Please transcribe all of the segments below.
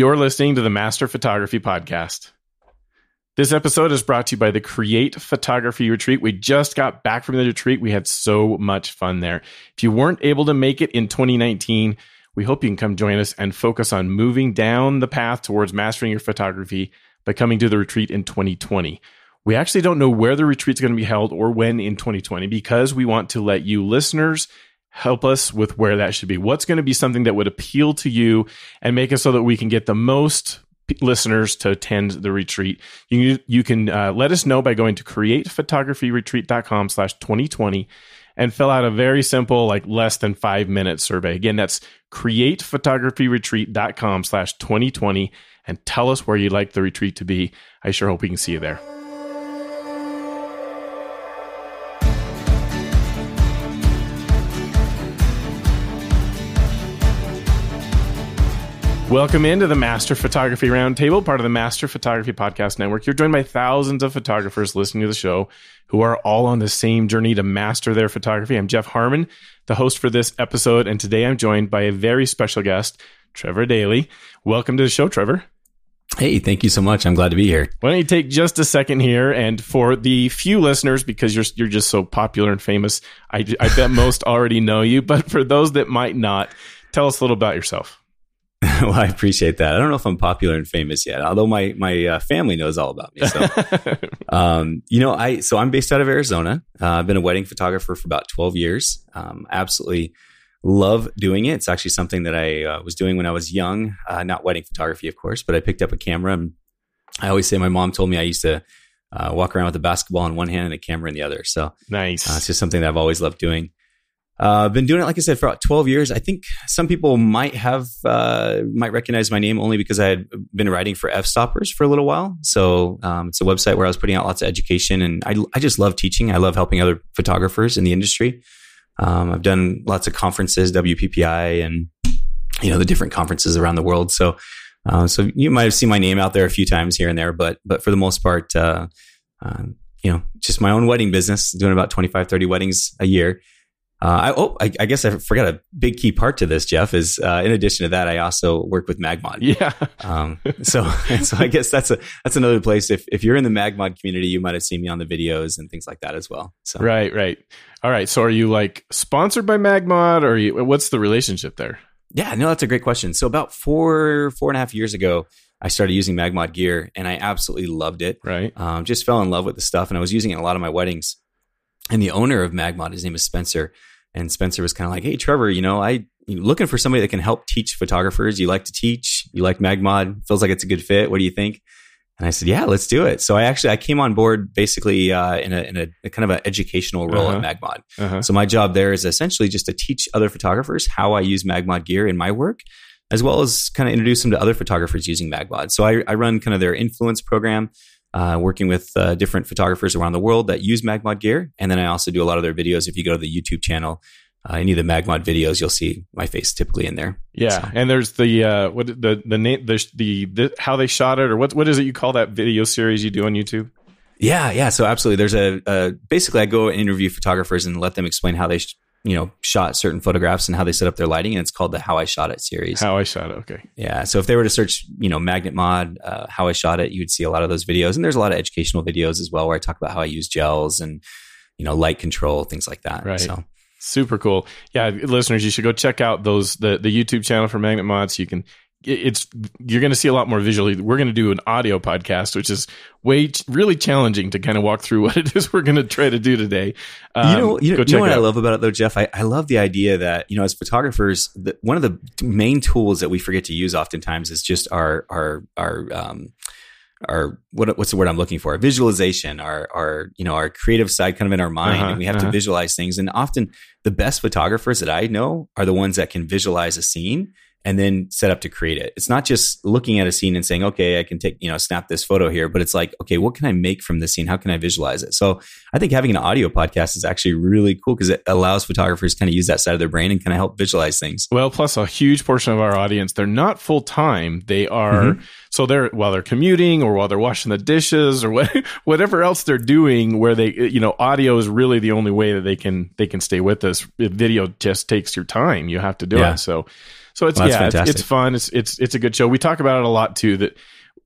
You're listening to the Master Photography Podcast. This episode is brought to you by the Create Photography Retreat. We just got back from the retreat. We had so much fun there. If you weren't able to make it in 2019, we hope you can come join us and focus on moving down the path towards mastering your photography by coming to the retreat in 2020. We actually don't know where the retreat's going to be held or when in 2020 because we want to let you listeners help us with where that should be. What's going to be something that would appeal to you and make it so that we can get the most listeners to attend the retreat. You, you can uh, let us know by going to createphotographyretreat.com slash 2020 and fill out a very simple, like less than five minute survey. Again, that's createphotographyretreat.com slash 2020 and tell us where you'd like the retreat to be. I sure hope we can see you there. Welcome into the Master Photography Roundtable, part of the Master Photography Podcast Network. You're joined by thousands of photographers listening to the show who are all on the same journey to master their photography. I'm Jeff Harmon, the host for this episode, and today I'm joined by a very special guest, Trevor Dayley. Welcome to the show, Trevor. Hey, thank you so much. I'm glad to be here. Why don't you take just a second here, and for the few listeners, because you're you're just so popular and famous, I, I bet most already know you, but for those that might not, tell us a little about yourself. well, I appreciate that. I don't know if I'm popular and famous yet, although my my uh, family knows all about me. So, um, you know, I so I'm based out of Arizona. Uh, I've been a wedding photographer for about 12 years. Um, absolutely love doing it. It's actually something that I uh, was doing when I was young. Uh, not wedding photography, of course, but I picked up a camera. And I always say my mom told me I used to uh, walk around with a basketball in one hand and a camera in the other. So nice. Uh, it's just something that I've always loved doing. Uh, been doing it, like I said, for about 12 years. I think some people might have, uh, might recognize my name only because I had been writing for Fstoppers for a little while. So um, it's a website where I was putting out lots of education and I, I just love teaching. I love helping other photographers in the industry. Um, I've done lots of conferences, WPPI and, you know, the different conferences around the world. So, uh, so you might have seen my name out there a few times here and there, but, but for the most part, uh, uh, you know, just my own wedding business, doing about 25, 30 weddings a year. Uh, I, oh, I, I, guess I forgot a big key part to this, Jeff. Is uh, in addition to that, I also work with Magmod. Yeah. Um, so, so I guess that's a that's another place. If if you're in the Magmod community, you might have seen me on the videos and things like that as well. So right, right. All right. So are you like sponsored by Magmod, or you, what's the relationship there? Yeah, no, that's a great question. So about four four and a half years ago, I started using Magmod gear, and I absolutely loved it. Right. Um, just fell in love with the stuff, and I was using it in a lot of my weddings. And the owner of Magmod, his name is Spencer and Spencer was kind of like, "Hey, Trevor, you know, I looking for somebody that can help teach photographers. You like to teach, you like Magmod, feels like it's a good fit. What do you think?" And I said, "Yeah, let's do it." So I actually I came on board basically uh, in, a, in a, a, kind of an educational role uh-huh. at Magmod. Uh-huh. So my job there is essentially just to teach other photographers how I use Magmod gear in my work, as well as kind of introduce them to other photographers using Magmod. So I, I run kind of their influence program uh, working with uh, different photographers around the world that use Magmod gear. And then I also do a lot of their videos. If you go to the YouTube channel, uh, any of the Magmod videos, you'll see my face typically in there. Yeah, so. and there's the uh, what the the name the, the the how they shot it or what what is it you call that video series you do on YouTube? Yeah, yeah. So absolutely, there's a, a basically I go and interview photographers and let them explain how they sh- you know shot certain photographs and how they set up their lighting and it's called the how i shot it series. How i shot it okay. Yeah so if they were to search you know magnet mod uh, how i shot it you would see a lot of those videos and there's a lot of educational videos as well where i talk about how i use gels and you know light control things like that right. so. Super cool. Yeah listeners you should go check out those the the youtube channel for magnet mods. So you can it's you're going to see a lot more visually. We're going to do an audio podcast, which is way really challenging to kind of walk through what it is we're going to try to do today. Um, you know, you know, you know what I love about it though, Jeff. I, I love the idea that you know, as photographers, the, one of the main tools that we forget to use oftentimes is just our our our um, our what what's the word I'm looking for? Our Visualization, our our you know our creative side, kind of in our mind, uh-huh, and we have uh-huh. to visualize things. And often, the best photographers that I know are the ones that can visualize a scene and then set up to create it. It's not just looking at a scene and saying, okay, I can take, you know, snap this photo here, but it's like, okay, what can I make from this scene? How can I visualize it? So I think having an audio podcast is actually really cool because it allows photographers kind of use that side of their brain and kind of help visualize things. Well, plus a huge portion of our audience, they're not full time. They are, mm-hmm. so they're, while they're commuting or while they're washing the dishes or what, whatever else they're doing where they, you know, audio is really the only way that they can, they can stay with us. Video just takes your time. You have to do yeah. it. So, So it's Well, yeah, it's, it's fun. It's it's it's a good show. We talk about it a lot too. That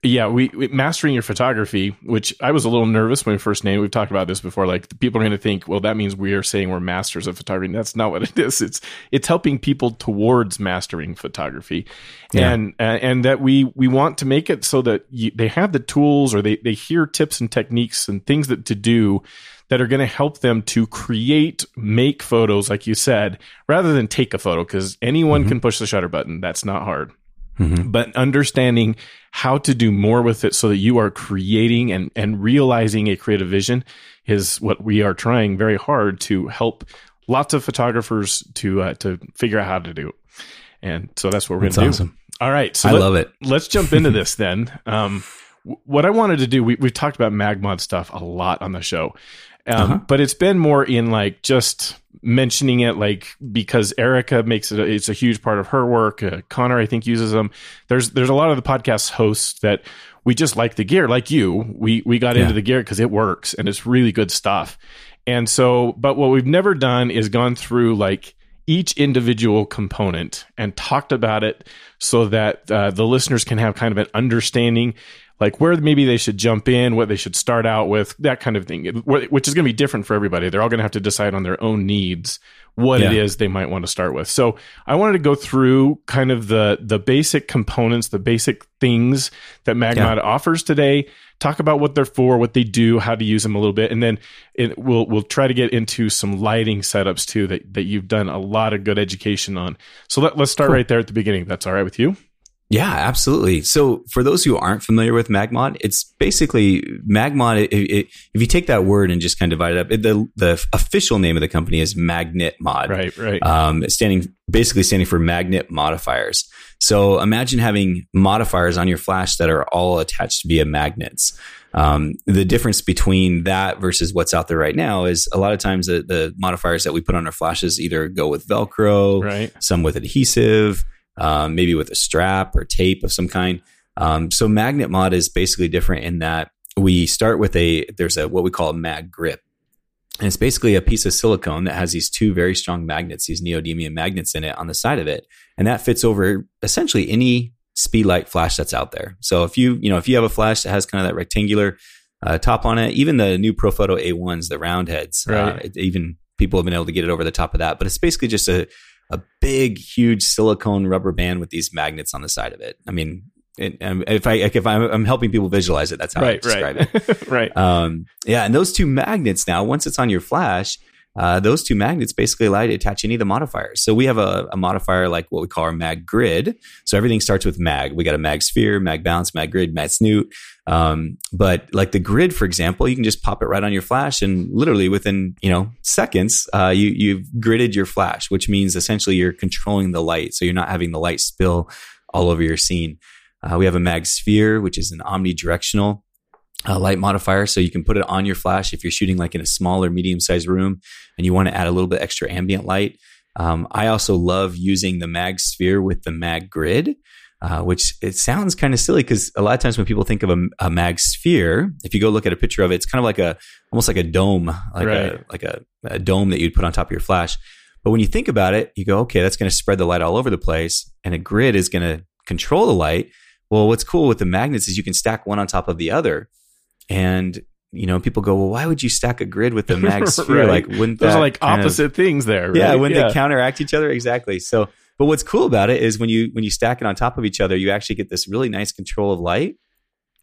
yeah, we, we mastering your photography, which I was a little nervous when we first named. We've talked about this before. Like the people are going to think, well, that means we are saying we're masters of photography. And that's not what it is. It's it's helping people towards mastering photography, Yeah. and uh, and that we we want to make it so that you, they have the tools or they they hear tips and techniques and things that to do that are going to help them to create, make photos, like you said, rather than take a photo, because anyone Mhm. can push the shutter button. That's not hard. Mhm. But understanding how to do more with it so that you are creating and, and realizing a creative vision is what we are trying very hard to help lots of photographers to uh, to figure out how to do. And so that's what we're going to do. awesome. All right. So I let- love it. let's jump into this then. Um, what I wanted to do, we, we've talked about MagMod stuff a lot on the show, um, Uh-huh. but it's been more in like just mentioning it, like because Erica makes it, it's a huge part of her work. Uh, Connor, I think, uses them. There's there's a lot of the podcast hosts that we just like the gear, like you. We we got into the gear because it works and it's really good stuff. And so, but what we've never done is gone through like each individual component and talked about it so that uh, the listeners can have kind of an understanding like where maybe they should jump in what they should start out with that kind of thing. Which is going to be different for everybody. They're all going to have to decide on their own needs what it Yeah. is they might want to start with. So i wanted to go through kind of the the basic components the basic things that magmod offers today. Talk about what they're for what they do how to use them a little bit and then it, we'll we'll try to get into some lighting setups too that that you've done a lot of good education on. So let, let's start Cool. right there at the beginning. That's all right with you Yeah, absolutely. So, for those who aren't familiar with Magmod, it's basically Magmod. It, it, if you take that word and just kind of divide it up, it, the the official name of the company is Magnet Mod. right right um, standing basically standing for magnet modifiers. So imagine having modifiers on your flash that are all attached via magnets. Um, the difference between that versus what's out there right now is a lot of times the, the modifiers that we put on our flashes either go with Velcro, right some with adhesive, um, maybe with a strap or tape of some kind. Um, so magnet mod is basically different in that we start with a there's a what we call a mag grip. And it's basically a piece of silicone that has these two very strong magnets, these neodymium magnets in it on the side of it. And that fits over essentially any speed light flash that's out there. So if you, you know, if you have a flash that has kind of that rectangular uh, top on it, even the new Profoto A1s, the round heads, uh, Right. it- even people have been able to get it over the top of that. But it's basically just a, a big, huge silicone rubber band with these magnets on the side of it. I mean, it, um, if I if I'm, I'm helping people visualize it, that's how I right describe it. right right Um, yeah, and those two magnets now, once it's on your flash, uh, those two magnets basically allow you to attach any of the modifiers. So we have a, a modifier like what we call our mag grid. So everything starts with mag. We got a mag sphere, mag bounce, mag grid, mag snoot. Um, but like the grid, for example, you can just pop it right on your flash, and literally within you know seconds, uh, you you've gridded your flash, which means essentially you're controlling the light, so you're not having the light spill all over your scene. Uh, we have a mag sphere, which is an omnidirectional uh, light modifier. So you can put it on your flash if you're shooting like in a small or medium sized room and you want to add a little bit extra ambient light. Um, I also love using the mag sphere with the mag grid. Uh, which it sounds kind of silly because a lot of times when people think of a, a mag sphere, if you go look at a picture of it, it's kind of like a almost like a dome, like Right. a like a, a dome that you'd put on top of your flash. But when you think about it, you go, okay, that's going to spread the light all over the place, and a grid is going to control the light. Well, what's cool with the magnets is you can stack one on top of the other, and you know people go, well, why would you stack a grid with the mag sphere? Right. Like, wouldn't those are like kind of- opposite things there right? yeah, when they counteract each other, exactly. So, but what's cool about it is when you when you stack it on top of each other, you actually get this really nice control of light,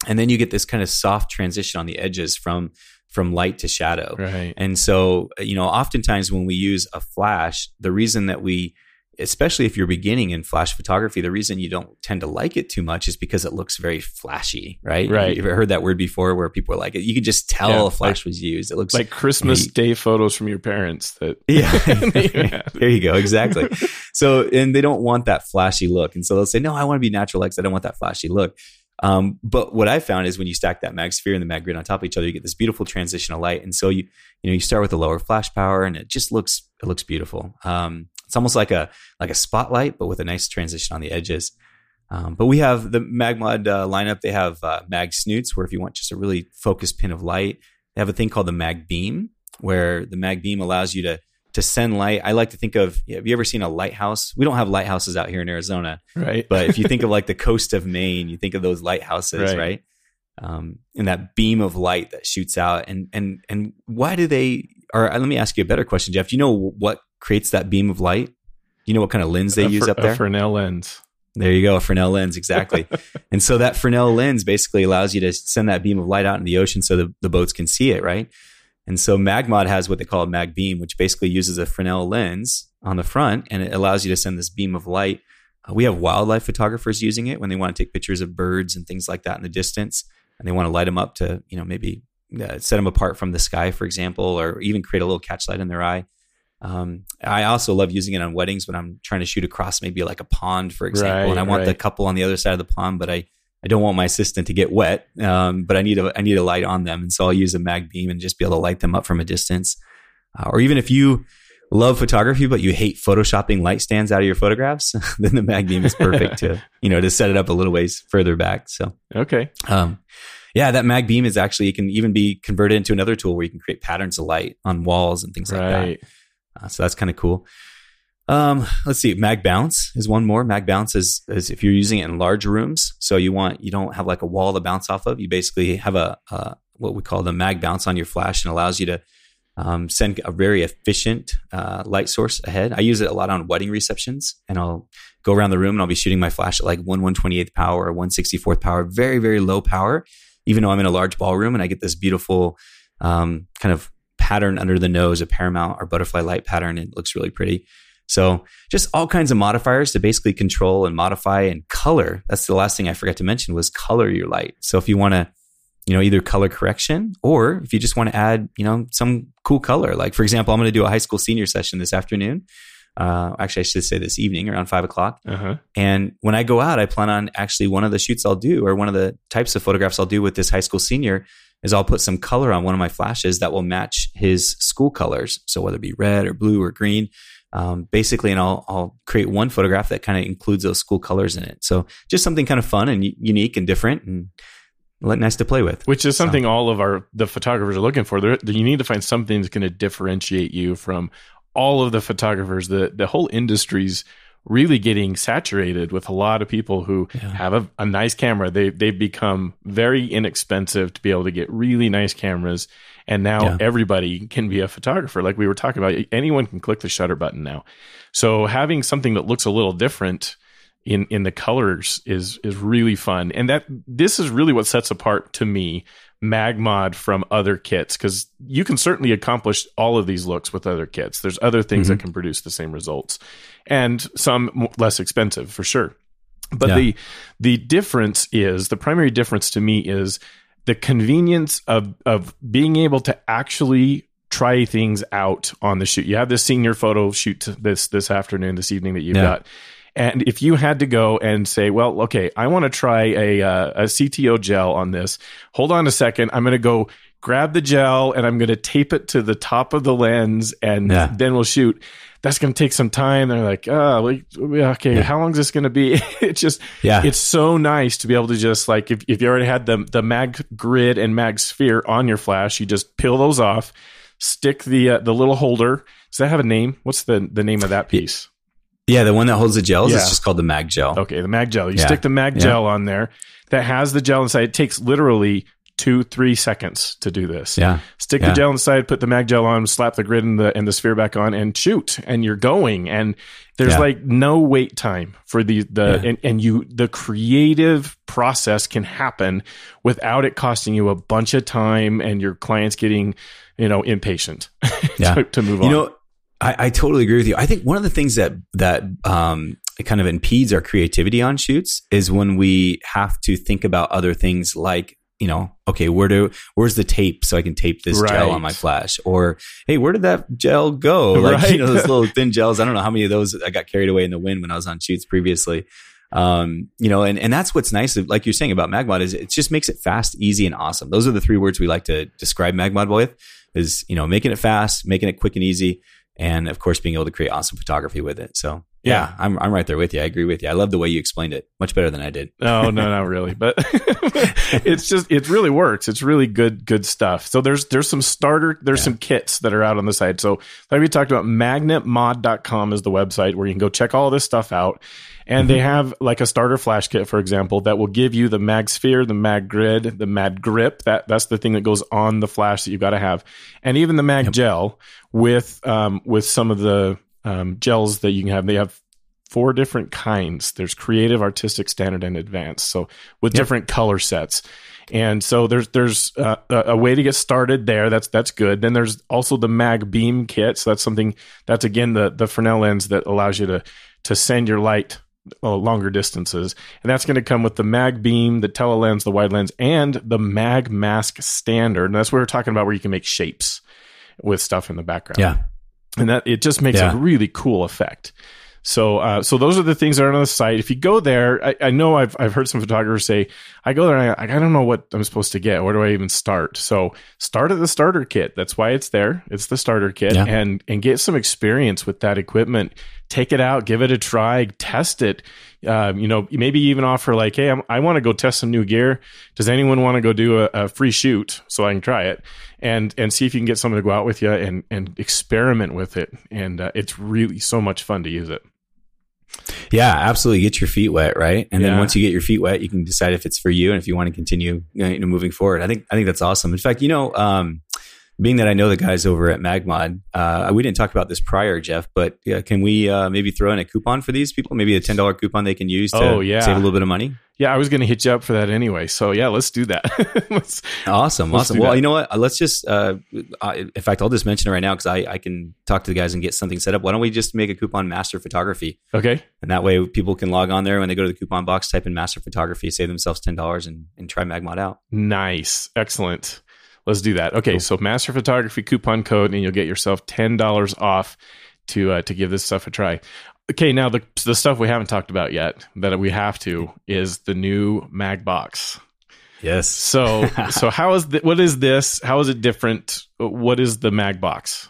and then you get this kind of soft transition on the edges from from light to shadow. right And so, you know, oftentimes when we use a flash, the reason that we, especially if you're beginning in flash photography, the reason you don't tend to like it too much is because it looks very flashy, right? Right. You've heard that word before where people are like, you can just tell Yeah, a flash was used. It looks like Christmas you- Day photos from your parents. That yeah. there you go. Exactly. So, and they don't want that flashy look. And so they'll say, no, I want to be natural X. I don't want that flashy look. Um, but what I found is when you stack that mag sphere and the mag grid on top of each other, you get this beautiful transition of light. And so you, you know, you start with a lower flash power and it just looks, it looks beautiful. Um, it's almost like a, like a spotlight, but with a nice transition on the edges. Um, but we have the MagMod uh, lineup. They have uh, mag snoots, where if you want just a really focused pin of light, they have a thing called the mag beam, where the mag beam allows you to to send light. I like to think of have you ever seen a lighthouse? We don't have lighthouses out here in Arizona, right? But if you think of like the coast of Maine, you think of those lighthouses, right? right? Um, and that beam of light that shoots out, and and and why do they? Or uh, let me ask you a better question, Jeff. Do you know what creates that beam of light? You know what kind of lens they a use up there? A Fresnel lens. There you go, a Fresnel lens, exactly. and so that Fresnel lens basically allows you to send that beam of light out in the ocean so the, the boats can see it, right? And so MagMod has what they call a mag beam, which basically uses a Fresnel lens on the front and it allows you to send this beam of light. Uh, we have wildlife photographers using it when they want to take pictures of birds and things like that in the distance, and they want to light them up to, you know, maybe uh, set them apart from the sky, for example, or even create a little catch light in their eye. Um, I also love using it on weddings when I'm trying to shoot across maybe like a pond, for example, Right, and I want right. the couple on the other side of the pond, but I I don't want my assistant to get wet, um, but I need a I need a light on them, and so I'll use a mag beam and just be able to light them up from a distance. Uh, or even if you love photography but you hate photoshopping light stands out of your photographs, then the mag beam is perfect to you know to set it up a little ways further back. So Okay. um, yeah, that mag beam is actually it can even be converted into another tool where you can create patterns of light on walls and things like that. Uh, so that's kind of cool. Um, let's see. Mag bounce is one more. Mag bounce is, is if you're using it in large rooms. So you want you don't have like a wall to bounce off of. You basically have a, a what we call the mag bounce on your flash and allows you to um, send a very efficient uh, light source ahead. I use it a lot on wedding receptions, and I'll go around the room and I'll be shooting my flash at like one one twenty eighth power or one sixty fourth power, very very low power. Even though I'm in a large ballroom and I get this beautiful um, kind of pattern under the nose, a paramount or butterfly light pattern, it looks really pretty. So just all kinds of modifiers to basically control and modify and color. That's the last thing I forgot to mention was color your light. So if you want to, you know, either color correction or if you just want to add, you know, some cool color. Like for example, I'm going to do a high school senior session this afternoon. Uh, actually, I should say this evening around five o'clock. Uh-huh. And when I go out, I plan on actually one of the shoots I'll do or one of the types of photographs I'll do with this high school senior is I'll put some color on one of my flashes that will match his school colors. So whether it be red or blue or green, um, basically, and I'll, I'll create one photograph that kind of includes those school colors in it. So just something kind of fun and unique and different and nice to play with. Which is So- something all of our the photographers are looking for. They're, you need to find something that's going to differentiate you from all of the photographers. The the whole industry's really getting saturated with a lot of people who Yeah. have a, a nice camera. They they've become very inexpensive to be able to get really nice cameras, and now Yeah. everybody can be a photographer. Like we were talking about, anyone can click the shutter button now. So having something that looks a little different in in the colors is is really fun and that this is really what sets apart to me magmod from other kits because you can certainly accomplish all of these looks with other kits there's other things that mm-hmm. can produce the same results and some less expensive for sure but Yeah. the the difference is the primary difference to me is the convenience of of being able to actually try things out on the shoot. You have this senior photo shoot this this afternoon, this evening that you've Yeah. got. And if you had to go and say, well, okay, I want to try a uh, a CTO gel on this. Hold on a second. I'm going to go grab the gel and I'm going to tape it to the top of the lens and Yeah. then we'll shoot. That's going to take some time. They're like, oh, like, okay, Yeah. how long is this going to be? it's just, Yeah. it's so nice to be able to just like, if, if you already had the, the mag grid and mag sphere on your flash, you just peel those off, stick the, uh, the little holder. Does that have a name? What's the, the name of that piece? Yeah, the one that holds the gels Yeah. is just called the mag gel. Okay, the mag gel. You Yeah. stick the mag Yeah. gel on there that has the gel inside. It takes literally two, three seconds to do this. Yeah. Stick the gel inside, put the mag gel on, slap the grid and the and the sphere back on, and shoot. And you're going. And there's like no wait time for the the and, and you the creative process can happen without it costing you a bunch of time and your clients getting, you know, impatient to, to move You on. know, I, I totally agree with you. I think one of the things that that um, kind of impedes our creativity on shoots is when we have to think about other things like you know, okay, where do where's the tape so I can tape this gel on my flash? Or hey, where did that gel go? Like Right. you know, those little thin gels. I don't know how many of those I got carried away in the wind when I was on shoots previously. Um, you know, and, and that's what's nice, like you're saying about Magmod is it just makes it fast, easy, and awesome. Those are the three words we like to describe Magmod with is, you know, making it fast, making it quick and easy, and of course being able to create awesome photography with it. So Yeah, I'm I'm right there with you. I agree with you. I love the way you explained it. Much better than I did. no, no, not really. But it's just it really works. It's really good good stuff. So there's there's some starter there's Yeah. some kits that are out on the site. So like we talked about magnetmod.com is the website where you can go check all this stuff out. And they have like a starter flash kit, for example, that will give you the mag sphere, the mag grid, the mag grip. That that's the thing that goes on the flash that you got to have, and even the mag gel with um, with some of the um, gels that you can have. They have four different kinds. There's creative, artistic, standard, and advanced. So with Yep. different color sets. And so there's there's uh, a a way to get started there. That's that's good. Then there's also the Mag Beam kit. So that's something that's again the the Fresnel lens that allows you to to send your light uh, longer distances. And that's going to come with the Mag Beam, the telelens, the wide lens, and the Mag Mask Standard. And that's what we're talking about, where you can make shapes with stuff in the background Yeah. and that it just makes Yeah. a really cool effect. So, uh, so those are the things that are on the site. If you go there, I, I know I've I've heard some photographers say, I go there and I, I don't know what I'm supposed to get. Where do I even start? So, start at the starter kit. That's why it's there. It's the starter kit, Yeah. and and get some experience with that equipment. Take it out, give it a try, test it. Um, you know, maybe even offer like, hey, I'm, I want to go test some new gear. Does anyone want to go do a, a free shoot so I can try it and and see if you can get someone to go out with you and and experiment with it. And uh, it's really so much fun to use it. Yeah, absolutely. Get your feet wet, right? And then once you get your feet wet, you can decide if it's for you and if you want to continue you know, moving forward. I think I think that's awesome. In fact, you know, um, being that I know the guys over at Magmod, uh, we didn't talk about this prior, Jeff, but yeah, can we uh, maybe throw in a coupon for these people? Maybe a ten dollar coupon they can use to Oh, yeah. save a little bit of money. Yeah, I was going to hit you up for that anyway. So yeah, let's do that. Let's- Awesome, Let's awesome. Well, that. you know what? Uh, Let's just, uh, uh, in fact, I'll just mention it right now because I, I can talk to the guys and get something set up. Why don't we just make a coupon Master Photography? okay. And that way people can log on there when they go to the coupon box, type in Master Photography, save themselves $10 and, and try Magmod out. Nice. Excellent. Let's do that. Okay, Cool. so Master Photography coupon code, and you'll get yourself ten dollars off to uh, to give this stuff a try. Okay, now the the stuff we haven't talked about yet that we have to is the new Mag Box. Yes. So so how is the, what is this? How is it different? What is the Mag Box?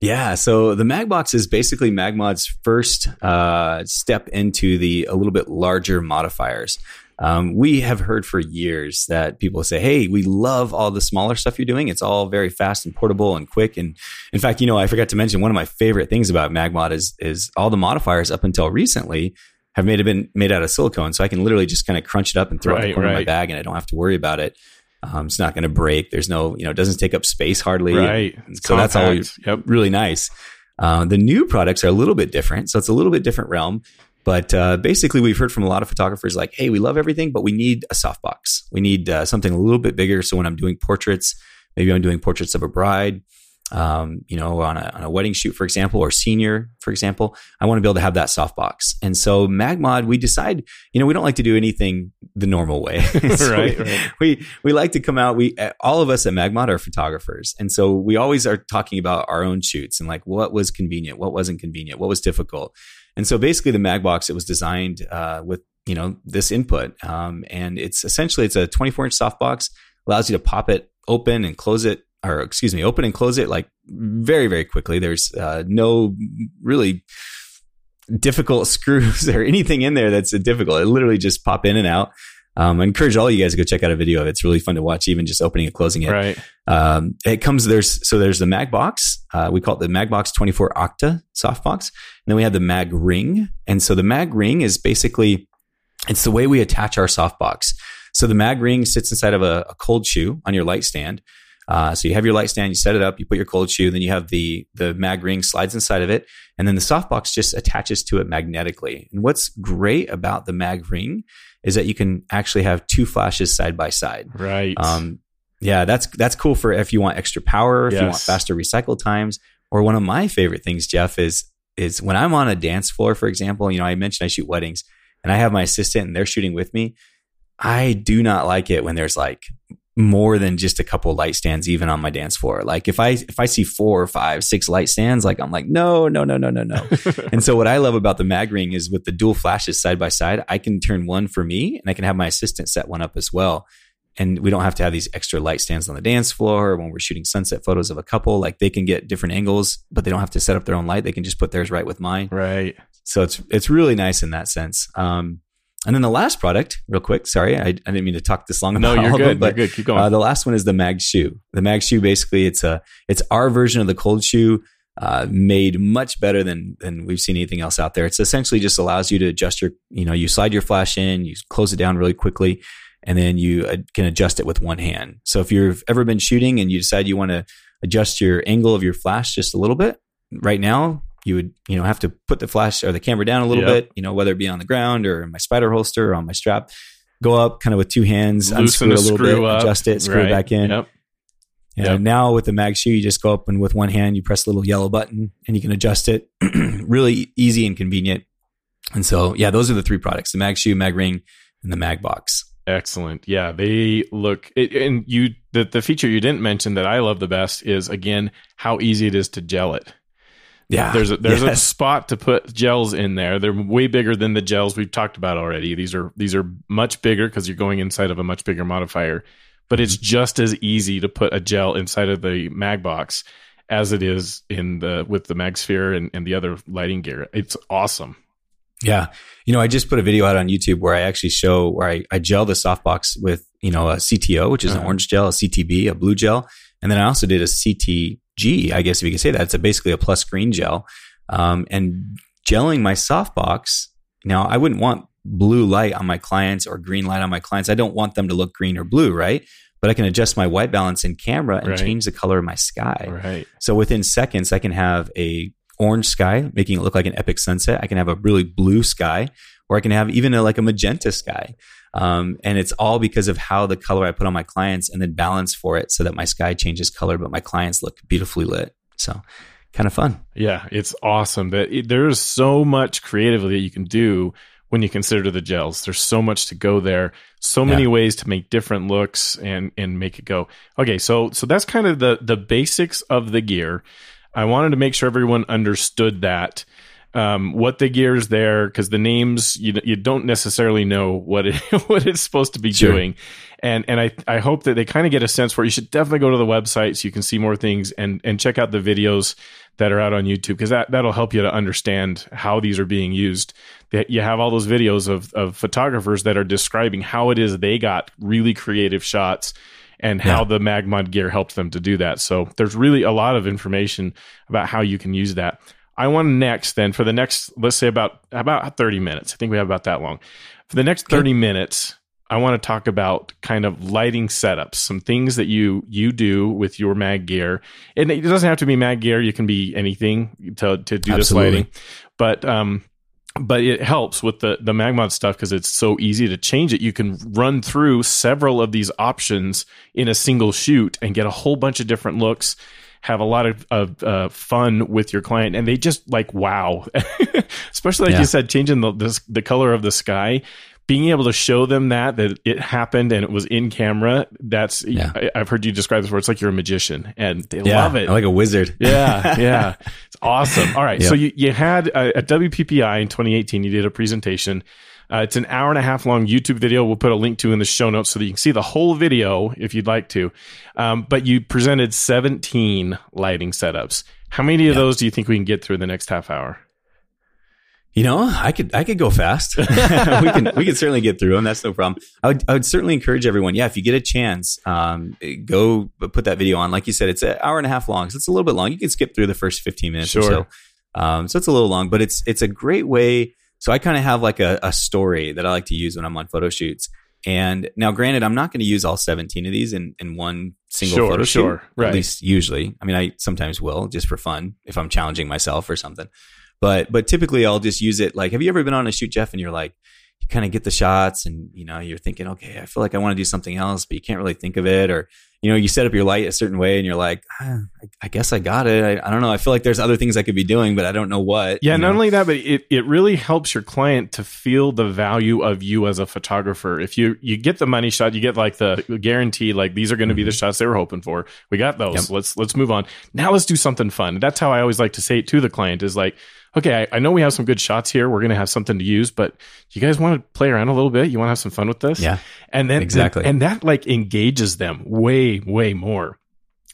Yeah. So the Magbox is basically Magmod's first uh, step into the a little bit larger modifiers. Um, we have heard for years that people say, "Hey, we love all the smaller stuff you're doing. It's all very fast and portable and quick." And in fact, you know, I forgot to mention one of my favorite things about Magmod is is all the modifiers up until recently have made been made out of silicone, so I can literally just kind of crunch it up and throw it in the corner of my bag, and I don't have to worry about it. Um, it's not going to break. There's no, you know, it doesn't take up space hardly. Right. And so that's all. Yep. Really nice. Uh, the new products are a little bit different, so it's a little bit different realm. But uh, basically, we've heard from a lot of photographers like, "Hey, we love everything, but we need a softbox. We need uh, something a little bit bigger. So when I'm doing portraits, maybe I'm doing portraits of a bride, um, you know, on a, on a wedding shoot, for example, or senior, for example, I want to be able to have that softbox. And so Magmod, we decide, you know, we don't like to do anything the normal way. So Right, we- right. we we like to come out. We uh, all of us at Magmod are photographers, and so we always are talking about our own shoots and like what was convenient, what wasn't convenient, what was difficult. And so basically, the Magbox it was designed uh, with you know this input, um, and it's essentially it's a 24 inch softbox allows you to pop it open and close it, or excuse me, open and close it like very very quickly. There's uh, no really difficult screws or anything in there that's difficult. It literally just pop in and out. Um, I encourage all you guys to go check out a video of it. It's really fun to watch, even just opening and closing it. Right. Um, it comes there's so there's the Mag Box. Uh, we call it the Mag Box 24 Octa softbox, and then we have the Mag Ring. And so the Mag Ring is basically it's the way we attach our softbox. So the Mag Ring sits inside of a, a cold shoe on your light stand. Uh, so you have your light stand, you set it up, you put your cold shoe, then you have the the mag ring slides inside of it, and then the softbox just attaches to it magnetically. And what's great about the mag ring is that you can actually have two flashes side by side. Right. Um, yeah, that's that's cool for if you want extra power, if you want faster recycle times, or one of my favorite things, Jeff, is is when I'm on a dance floor, for example. You know, I mentioned I shoot weddings, and I have my assistant, and they're shooting with me. I do not like it when there's like more than just a couple light stands even on my dance floor. Like if I if I see four, five, six light stands, like I'm like no, no, no, no, no, no. and so what I love about the mag ring is with the dual flashes side by side, I can turn one for me and I can have my assistant set one up as well. And we don't have to have these extra light stands on the dance floor or when we're shooting sunset photos of a couple. Like they can get different angles, but they don't have to set up their own light. They can just put theirs right with mine. right. So it's it's really nice in that sense. Um, and then the last product, real quick. Sorry, I, I didn't mean to talk this long. No, you're all of good. them, but you're good. Keep going. uh, the last one is the Mag Shoe. The Mag Shoe basically it's a it's our version of the cold shoe, uh, made much better than than we've seen anything else out there. It's essentially just allows you to adjust your you know you slide your flash in, you close it down really quickly, and then you uh, can adjust it with one hand. So if you've ever been shooting and you decide you want to adjust your angle of your flash just a little bit, right now you would you know have to put the flash or the camera down a little Yep. bit, you know whether it be on the ground or in my spider holster or on my strap. Go up kind of with two hands, Loosen unscrew a little screw bit, up. adjust it, screw Right. it back in. Yep. And Yep. now with the mag shoe, you just go up and with one hand, you press a little yellow button and you can adjust it. really easy and convenient. And so, yeah, those are the three products: the mag shoe, mag ring, and the mag box. Excellent. Yeah, they look it, and you the the feature you didn't mention that I love the best is again how easy it is to gel it. Yeah, There's a there's a spot to put gels in there. They're way bigger than the gels we've talked about already. These are these are much bigger because you're going inside of a much bigger modifier. But it's just as easy to put a gel inside of the mag box as it is in the with the mag sphere and, and the other lighting gear. It's awesome. Yeah. You know, I just put a video out on YouTube where I actually show where I, I gel the softbox with, you know, a CTO, which is an Uh-huh. orange gel, a CTB, a blue gel. And then I also did a CTG, I guess if you could say that. It's a, basically a plus green gel. Um, and gelling my softbox. Now, I wouldn't want blue light on my clients or green light on my clients. I don't want them to look green or blue, right? But I can adjust my white balance in camera and Right. change the color of my sky. Right. So within seconds, I can have a orange sky, making it look like an epic sunset. I can have a really blue sky, or I can have even a, like a magenta sky. Um, and it's all because of how the color I put on my clients and then balance for it so that my sky changes color, but my clients look beautifully lit. So kind of fun. Yeah, it's awesome. That it, there's so much creatively that you can do when you consider the gels. There's so much to go there. So many Yeah. ways to make different looks and and make it go. Okay, so so that's kind of the the basics of the gear. I wanted to make sure everyone understood that. Um, what the gear is there because the names you you don't necessarily know what it what it's supposed to be Sure. doing, and and I I hope that they kind of get a sense for it. You should definitely go to the website so you can see more things and and check out the videos that are out on YouTube because that that'll help you to understand how these are being used. That you have all those videos of of photographers that are describing how it is they got really creative shots and how Yeah. the Magmod gear helped them to do that. So there's really a lot of information about how you can use that. I want next then for the next let's say about about 30 minutes. I think we have about that long. For the next 30 minutes, I want to talk about kind of lighting setups, some things that you you do with your mag gear. And it doesn't have to be mag gear, you can be anything to to do this lighting. But um but it helps with the the Magmod stuff because it's so easy to change it. You can run through several of these options in a single shoot and get a whole bunch of different looks. Have a lot of, of uh, fun with your client, and they just like wow. Especially like Yeah. you said, changing the, the the color of the sky, being able to show them that that it happened and it was in camera. That's Yeah. I, I've heard you describe this where it's like you're a magician, and they Yeah, love it. I'm like a wizard. Yeah, yeah. It's awesome. All right. Yep. So you, you had a, at WPPI in 2018, you did a presentation. Uh, it's an hour and a half long YouTube video. We'll put a link to in the show notes so that you can see the whole video if you'd like to. Um, but you presented 17 lighting setups. How many of Yeah. those do you think we can get through in the next half hour? You know, I could I could go fast. we can we can certainly get through them. That's no problem. I would I would certainly encourage everyone. Yeah, if you get a chance, um, go put that video on. Like you said, it's an hour and a half long, so it's a little bit long. You can skip through the first fifteen minutes or Sure. so. Um, so it's a little long, but it's it's a great way. So I kind of have like a, a story that I like to use when I'm on photo shoots. And now, granted, I'm not going to use all 17 of these in, in one single Sure, photo sure. shoot. Right. At least usually. I mean, I sometimes will just for fun if I'm challenging myself or something. But but typically I'll just use it like have you ever been on a shoot, Jeff, and you're like you kind of get the shots and you know you're thinking, okay, I feel like I want to do something else, but you can't really think of it, or you know you set up your light a certain way and you're like, ah, I, guess I got it. I, I don't know. I feel like there's other things I could be doing, but I don't know what. Yeah, you not know? only that, but it, it really helps your client to feel the value of you as a photographer. If you you get the money shot, you get like the guarantee, like these are going to be the shots they were hoping for. We got those. Mm-hmm. Yep. Let's let's move on. Now let's do something fun. That's how I always like to say it to the client is like, okay, I, I know we have some good shots here. We're going to have something to use, but you guys want to play around a little bit? You want to have some fun with this? Yeah. And then Exactly. and that like engages them way way more.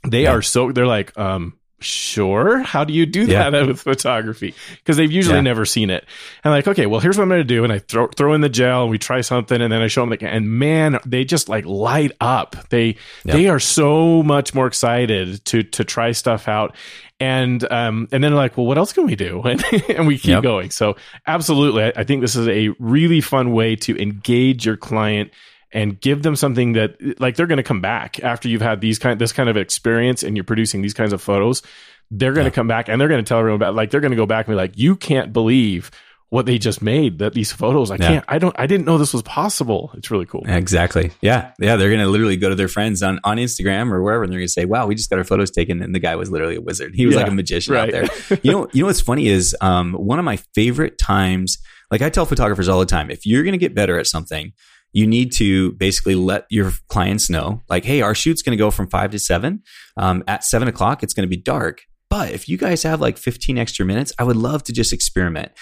They Yeah. are so they're like um sure. How do you do Yeah. that with photography? Because they've usually Yeah. never seen it. And like, okay, well, here's what I'm going to do. And I throw, throw in the gel and we try something. And then I show them, like, and man, they just like light up. They, Yeah. they are so much more excited to, to try stuff out. And, um, and then like, well, what else can we do? And, and we keep Yep. going. So absolutely. I, I think this is a really fun way to engage your client and give them something that like they're going to come back after you've had these kind this kind of experience and you're producing these kinds of photos they're going to Yeah. come back and they're going to tell everyone about like they're going to go back and be like you can't believe what they just made that these photos i Yeah. can't i don't i didn't know this was possible it's really cool Exactly. Yeah. Yeah. They're going to literally go to their friends on, on Instagram or wherever and they're going to say, wow, we just got our photos taken. And the guy was literally a wizard. He was Yeah, like a magician out there. You know, you know what's funny is um, one of my favorite times, like I tell photographers all the time, if you're going to get better at something, you need to basically let your clients know, like, hey, our shoot's going to go from five to seven. Um, at seven o'clock, it's going to be dark. But if you guys have like 15 extra minutes, I would love to just experiment.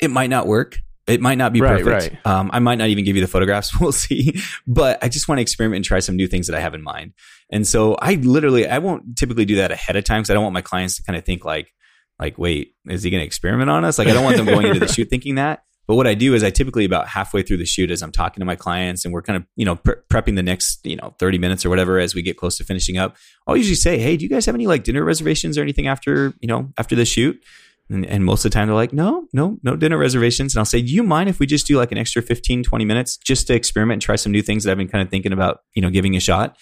It might not work. It might not be Right, perfect. right. Um, I might not even give you the photographs. We'll see. But I just want to experiment and try some new things that I have in mind. And so I literally, I won't typically do that ahead of time because I don't want my clients to kind of think like, like, wait, is he going to experiment on us? Like, I don't want them going into the shoot thinking that. But what I do is I typically about halfway through the shoot as I'm talking to my clients and we're kind of, you know, pre- prepping the next, you know, 30 minutes or whatever as we get close to finishing up. I'll usually say, Hey, do you guys have any like dinner reservations or anything after, you know, after the shoot? And, and most of the time they're like, no, no, no dinner reservations. And I'll say, do you mind if we just do like an extra 15, 20 minutes just to experiment and try some new things that I've been kind of thinking about, you know, giving a shot?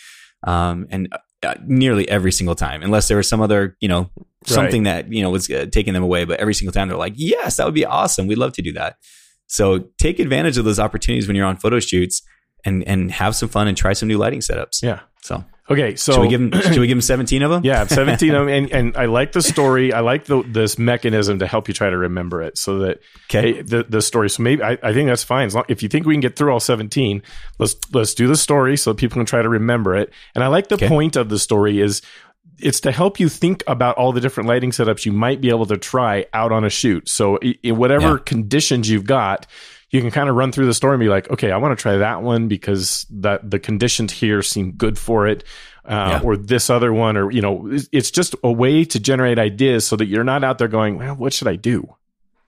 Um, and nearly every single time, unless there was some other, you know, something that, you know, was uh, taking them away. But every single time they're like, yes, that would be awesome. We'd love to do that. So take advantage of those opportunities when you're on photo shoots and, and have some fun and try some new lighting setups. yeah So okay so should we give them, should we give them 17 of them? yeah 17 of 'em, and and i like the story i like the this mechanism to help you try to remember it so that Okay. the the story. So maybe I, I think that's fine. As long, if you think we can get through all seventeen, let's let's do the story so people can try to remember it. And I like the Okay. point of the story is it's to help you think about all the different lighting setups you might be able to try out on a shoot. So in whatever Yeah. conditions you've got, you can kind of run through the story and be like, okay, I want to try that one because that the conditions here seem good for it. Uh, Yeah. Or this other one, or you know, it's- it's just a way to generate ideas so that you're not out there going, well, what should I do?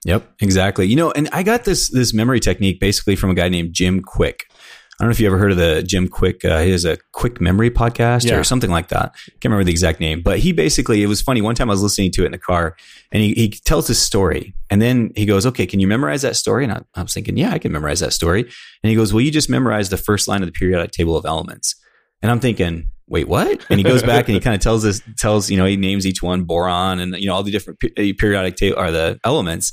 Yep, exactly. You know, and I got this this memory technique basically from a guy named Jim Kwik. I don't know if you ever heard of the Jim Kwik. Uh, he has a Quick Memory podcast Yeah. or something like that. Can't remember the exact name, but he basically it was funny. One time I was listening to it in the car, and he, he tells this story, and then he goes, "Okay, can you memorize that story?" And I, I was thinking, "Yeah, I can memorize that story." And he goes, "Well, you just memorize the first line of the periodic table of elements." And I'm thinking, wait, what? And he goes back and he kind of tells us, tells, you know, he names each one boron and, you know, all the different pe- periodic table or the elements.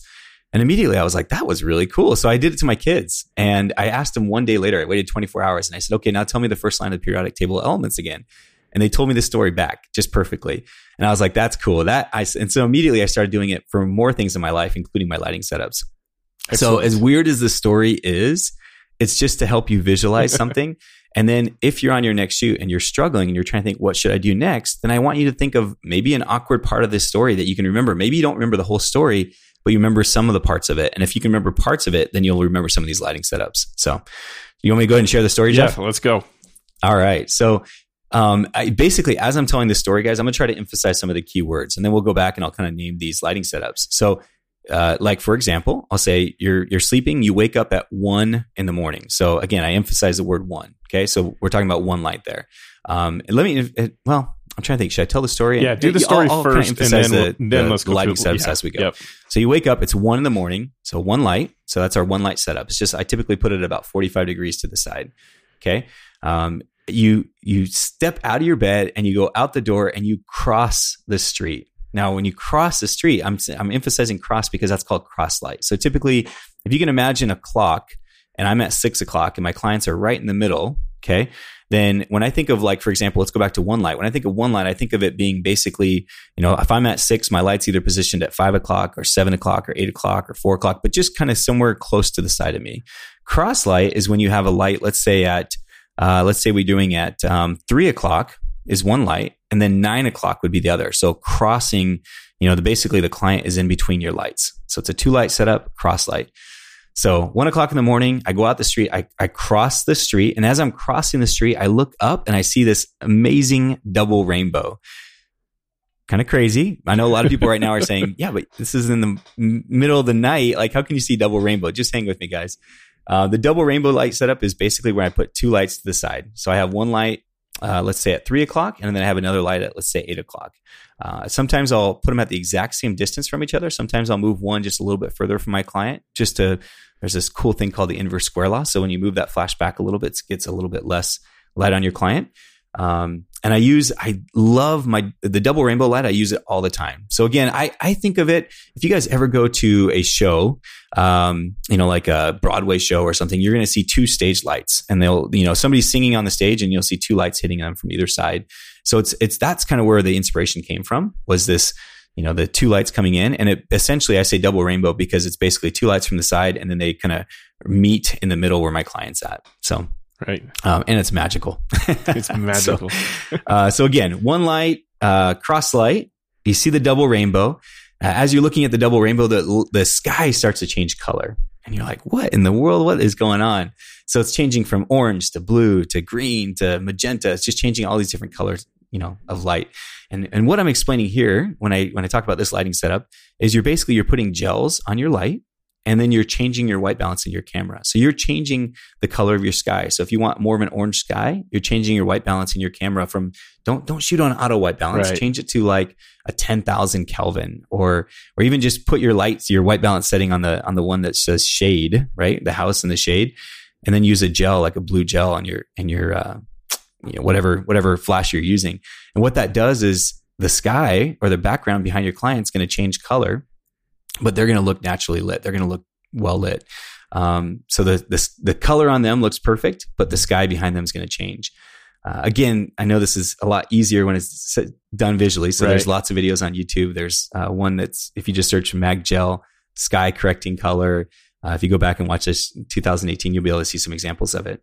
And immediately I was like, that was really cool. So I did it to my kids. And I asked them one day later, I waited 24 hours and I said, okay, now tell me the first line of the periodic table of elements again. And they told me the story back just perfectly. And I was like, that's cool. That I, and so immediately I started doing it for more things in my life, including my lighting setups. So as weird as the story is, it's just to help you visualize something. And then if you're on your next shoot and you're struggling and you're trying to think, what should I do next? Then I want you to think of maybe an awkward part of this story that you can remember. Maybe you don't remember the whole story, but you remember some of the parts of it. And if you can remember parts of it, then you'll remember some of these lighting setups. So you want me to go ahead and share the story, yeah, Jeff? let's go. All right. So um, I, basically, as I'm telling this story, guys, I'm going to try to emphasize some of the key words, and then we'll go back and I'll kind of name these lighting setups. So, uh, like for example, I'll say you're you're sleeping, you wake up at one in the morning. So again, I emphasize the word one. Okay, so we're talking about one light there. Um, let me. uh, Well, I'm trying to think. Should I tell the story? Yeah, do the I'll- story I'll kinda first, and then the, we'll- then the- let's the go lighting setups yeah, as we go. yep. So you wake up, it's one in the morning. So one light. So that's our one light setup. It's just I typically put it about 45 degrees to the side. Okay. Um, you you step out of your bed and you go out the door and you cross the street. Now, when you cross the street, I'm I'm emphasizing cross because that's called cross light. So typically, if you can imagine a clock, and I'm at six o'clock, and my clients are right in the middle. Okay. Then when I think of like, for example, let's go back to one light. When I think of one light, I think of it being basically, you know, if I'm at six, my light's either positioned at five o'clock or seven o'clock or eight o'clock or four o'clock, but just kind of somewhere close to the side of me. Cross light is when you have a light, let's say at, uh, let's say we're doing at um, three o'clock is one light, and then nine o'clock would be the other. So crossing, you know, the, basically the client is in between your lights. So it's a two light setup, cross light. So one o'clock in the morning, I go out the street, I, I cross the street. And as I'm crossing the street, I look up and I see this amazing double rainbow. kind of crazy. I know a lot of people right now are saying, yeah, but this is in the middle of the night. Like, how can you see double rainbow? Just hang with me, guys. Uh, the double rainbow light setup is basically where I put two lights to the side. So I have one light, uh, let's say at three o'clock, and then I have another light at, let's say, eight o'clock. Uh, sometimes I'll put them at the exact same distance from each other. Sometimes I'll move one just a little bit further from my client just to, there's this cool thing called the inverse square law. So when you move that flash back a little bit, it gets a little bit less light on your client. Um, and I use, I love my, the double rainbow light. I use it all the time. So again, I, I think of it, if you guys ever go to a show, um, you know, like a Broadway show or something, you're going to see two stage lights and they'll, you know, somebody's singing on the stage and you'll see two lights hitting them from either side. So it's, it's, that's kind of where the inspiration came from was this, you know, the two lights coming in and it essentially, I say double rainbow because it's basically two lights from the side and then they kind of meet in the middle where my client's at. So Right. Um, and it's magical. It's magical. so, uh, so, again, one light, uh, cross light, you see the double rainbow. Uh, as you're looking at the double rainbow, the, the sky starts to change color. And you're like, what in the world? What is going on? So it's changing from orange to blue to green to magenta. It's just changing all these different colors, you know, of light. And, and what I'm explaining here when I, when I talk about this lighting setup is you're basically, you're putting gels on your light and then you're changing your white balance in your camera. So you're changing the color of your sky. So if you want more of an orange sky, you're changing your white balance in your camera from don't don't shoot on auto white balance. Right. Change it to like a 10,000 Kelvin or or even just put your lights your white balance setting on the on the one that says shade, right? The house in the shade and then use a gel like a blue gel on your in your uh you know whatever whatever flash you're using. And what that does is the sky or the background behind your client's going to change color but they're going to look naturally lit. They're going to look well lit. Um, so the, the the color on them looks perfect, but the sky behind them is going to change. Uh, again, I know this is a lot easier when it's done visually. So right. there's lots of videos on YouTube. There's uh, one that's if you just search Mag Gel sky correcting color. Uh, if you go back and watch this 2018, you'll be able to see some examples of it.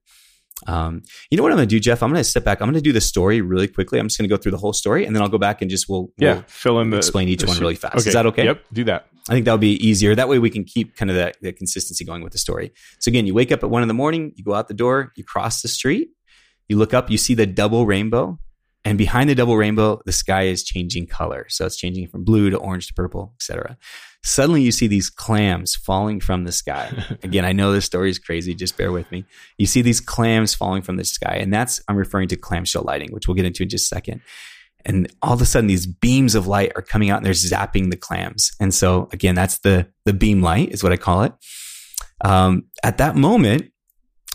Um, you know what I'm going to do, Jeff? I'm going to step back. I'm going to do the story really quickly. I'm just going to go through the whole story, and then I'll go back and just we'll, yeah we'll fill in the explain each the one really fast. Okay. Is that okay? Yep. Do that. I think that'll be easier. That way we can keep kind of that, that consistency going with the story. So again, you wake up at one in the morning, you go out the door, you cross the street, you look up, you see the double rainbow, and behind the double rainbow, the sky is changing color. So it's changing from blue to orange to purple, etc. Suddenly you see these clams falling from the sky. Again, I know this story is crazy, just bear with me. You see these clams falling from the sky, and that's I'm referring to clamshell lighting, which we'll get into in just a second. And all of a sudden these beams of light are coming out and they're zapping the clams. And so again, that's the the beam light is what I call it. Um, at that moment,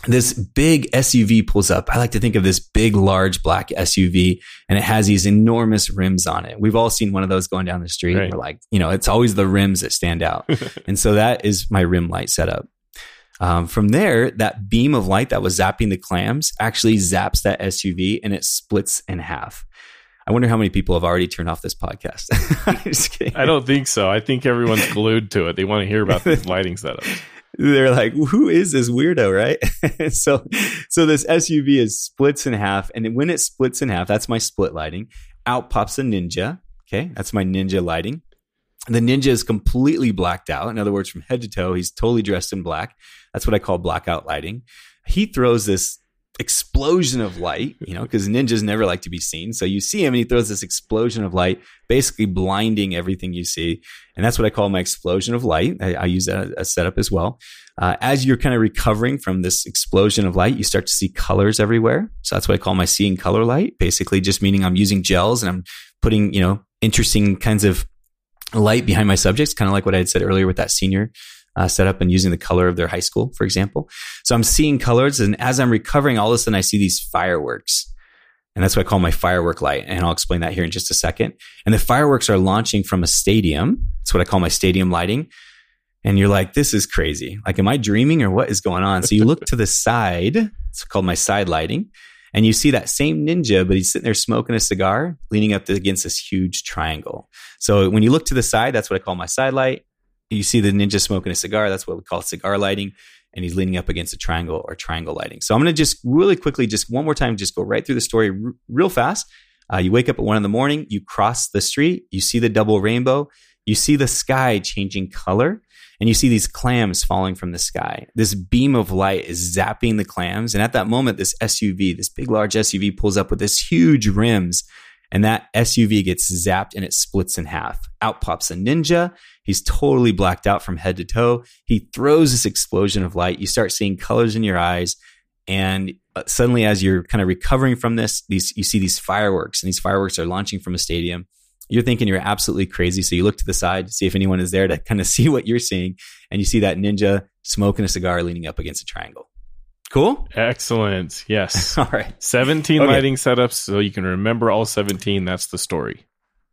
this big SUV pulls up. I like to think of this big, large black SUV, and it has these enormous rims on it. We've all seen one of those going down the street. Right. We're like, you know, it's always the rims that stand out. and so that is my rim light setup. Um, from there, that beam of light that was zapping the clams actually zaps that SUV and it splits in half. I wonder how many people have already turned off this podcast. I don't think so. I think everyone's glued to it. They want to hear about these lighting setups. They're like, who is this weirdo, right? so, so this SUV is splits in half, and when it splits in half, that's my split lighting. Out pops a ninja. Okay, that's my ninja lighting. The ninja is completely blacked out. In other words, from head to toe, he's totally dressed in black. That's what I call blackout lighting. He throws this explosion of light, you know, because ninjas never like to be seen. So you see him and he throws this explosion of light, basically blinding everything you see. And that's what I call my explosion of light. I, I use that as a setup as well. Uh, as you're kind of recovering from this explosion of light, you start to see colors everywhere. So that's what I call my seeing color light, basically just meaning I'm using gels and I'm putting, you know, interesting kinds of light behind my subjects, kind of like what I had said earlier with that senior uh, set up and using the color of their high school, for example. So I'm seeing colors, and as I'm recovering, all of a sudden I see these fireworks. And that's what I call my firework light. And I'll explain that here in just a second. And the fireworks are launching from a stadium. That's what I call my stadium lighting. And you're like, this is crazy. Like, am I dreaming or what is going on? So you look to the side. It's called my side lighting. And you see that same ninja, but he's sitting there smoking a cigar, leaning up against this huge triangle. So when you look to the side, that's what I call my side light you see the ninja smoking a cigar. That's what we call cigar lighting. And he's leaning up against a triangle or triangle lighting. So I'm going to just really quickly, just one more time, just go right through the story r- real fast. Uh, you wake up at one in the morning, you cross the street, you see the double rainbow, you see the sky changing color, and you see these clams falling from the sky. This beam of light is zapping the clams. And at that moment, this SUV, this big, large SUV pulls up with this huge rims and that SUV gets zapped and it splits in half. Out pops a ninja. He's totally blacked out from head to toe. He throws this explosion of light. You start seeing colors in your eyes. And uh, suddenly, as you're kind of recovering from this, these you see these fireworks, and these fireworks are launching from a stadium. You're thinking you're absolutely crazy. So you look to the side to see if anyone is there to kind of see what you're seeing. And you see that ninja smoking a cigar leaning up against a triangle. Cool. Excellent. Yes. All right. 17 Okay. lighting setups so you can remember all 17. That's the story.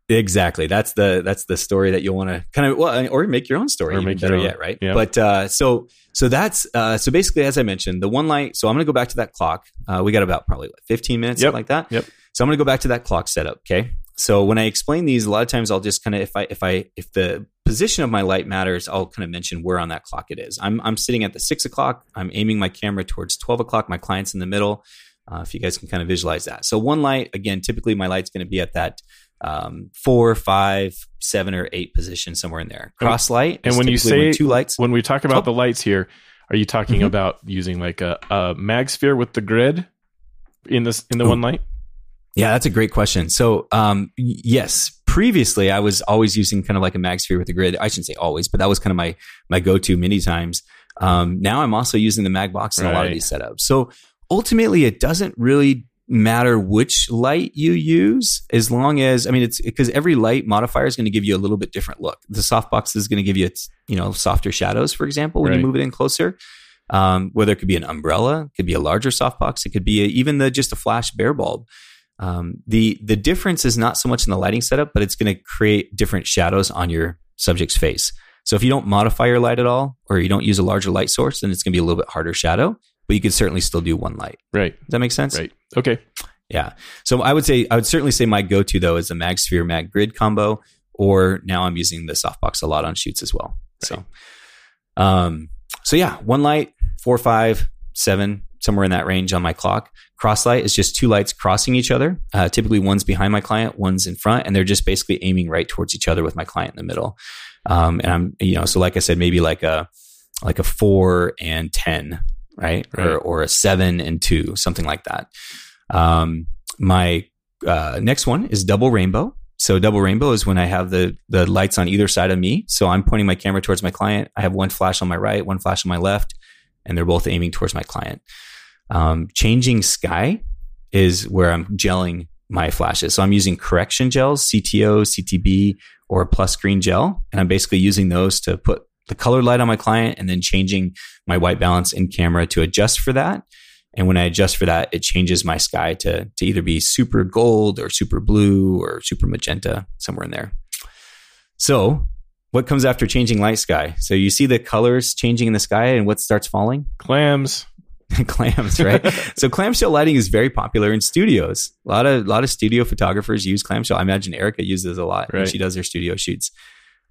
Exactly. That's the that's the story that you'll want to kind of well, or make your own story. Or make better own. yet, right? Yeah. But uh, so so that's uh, so basically, as I mentioned, the one light. So I'm going to go back to that clock. Uh, we got about probably what, 15 minutes, Yep. something like that. Yep. So I'm going to go back to that clock setup. Okay. So when I explain these, a lot of times I'll just kind of if I if I if the position of my light matters, I'll kind of mention where on that clock it is. I'm I'm sitting at the six o'clock. I'm aiming my camera towards 12 o'clock. My client's in the middle. Uh, if you guys can kind of visualize that. So one light, again, typically my light's going to be at that um, four, five, seven, or eight position somewhere in there. Cross light. And when you say two lights, when we talk about Oh. the lights here, are you talking Mhm. about using like a, a mag sphere with the grid in this in the Ooh. one light? Yeah, that's a great question. So, um, yes, previously I was always using kind of like a mag sphere with the grid. I shouldn't say always, but that was kind of my my go to many times. Um, now I'm also using the mag box in a lot of these setups. So ultimately, it doesn't really matter which light you use as long as I mean it's because every light modifier is going to give you a little bit different look. The softbox is going to give you you know softer shadows, for example, when Right. you move it in closer. Um, whether it could be an umbrella, it could be a larger softbox, it could be a, even the just a flash bare bulb. Um, the the difference is not so much in the lighting setup, but it's going to create different shadows on your subject's face. So if you don't modify your light at all, or you don't use a larger light source, then it's going to be a little bit harder shadow. But you could certainly still do one light. Right. Does that make sense? Right. Okay. Yeah. So I would say I would certainly say my go-to though is the Mag Sphere Mag Grid combo, or now I'm using the softbox a lot on shoots as well. So, um, so yeah, one light, four, five, seven, somewhere in that range on my clock. Cross light is just two lights crossing each other. Uh, typically, one's behind my client, one's in front, and they're just basically aiming right towards each other with my client in the middle. Um, and I'm, you know, so like I said, maybe like a like a four and ten, right, Right. or or a seven and two, something like that. Um, my uh, next one is double rainbow. So double rainbow is when I have the the lights on either side of me. So I'm pointing my camera towards my client. I have one flash on my right, one flash on my left, and they're both aiming towards my client. Um, changing sky is where I'm gelling my flashes. So I'm using correction gels, CTO, CTB, or plus green gel, and I'm basically using those to put the color light on my client and then changing my white balance in camera to adjust for that. And when I adjust for that, it changes my sky to, to either be super gold or super blue or super magenta, somewhere in there. So, what comes after changing light sky? So, you see the colors changing in the sky and what starts falling? Clams. clams, right? so clamshell lighting is very popular in studios. A lot of a lot of studio photographers use clamshell. I imagine Erica uses a lot when she does her studio shoots.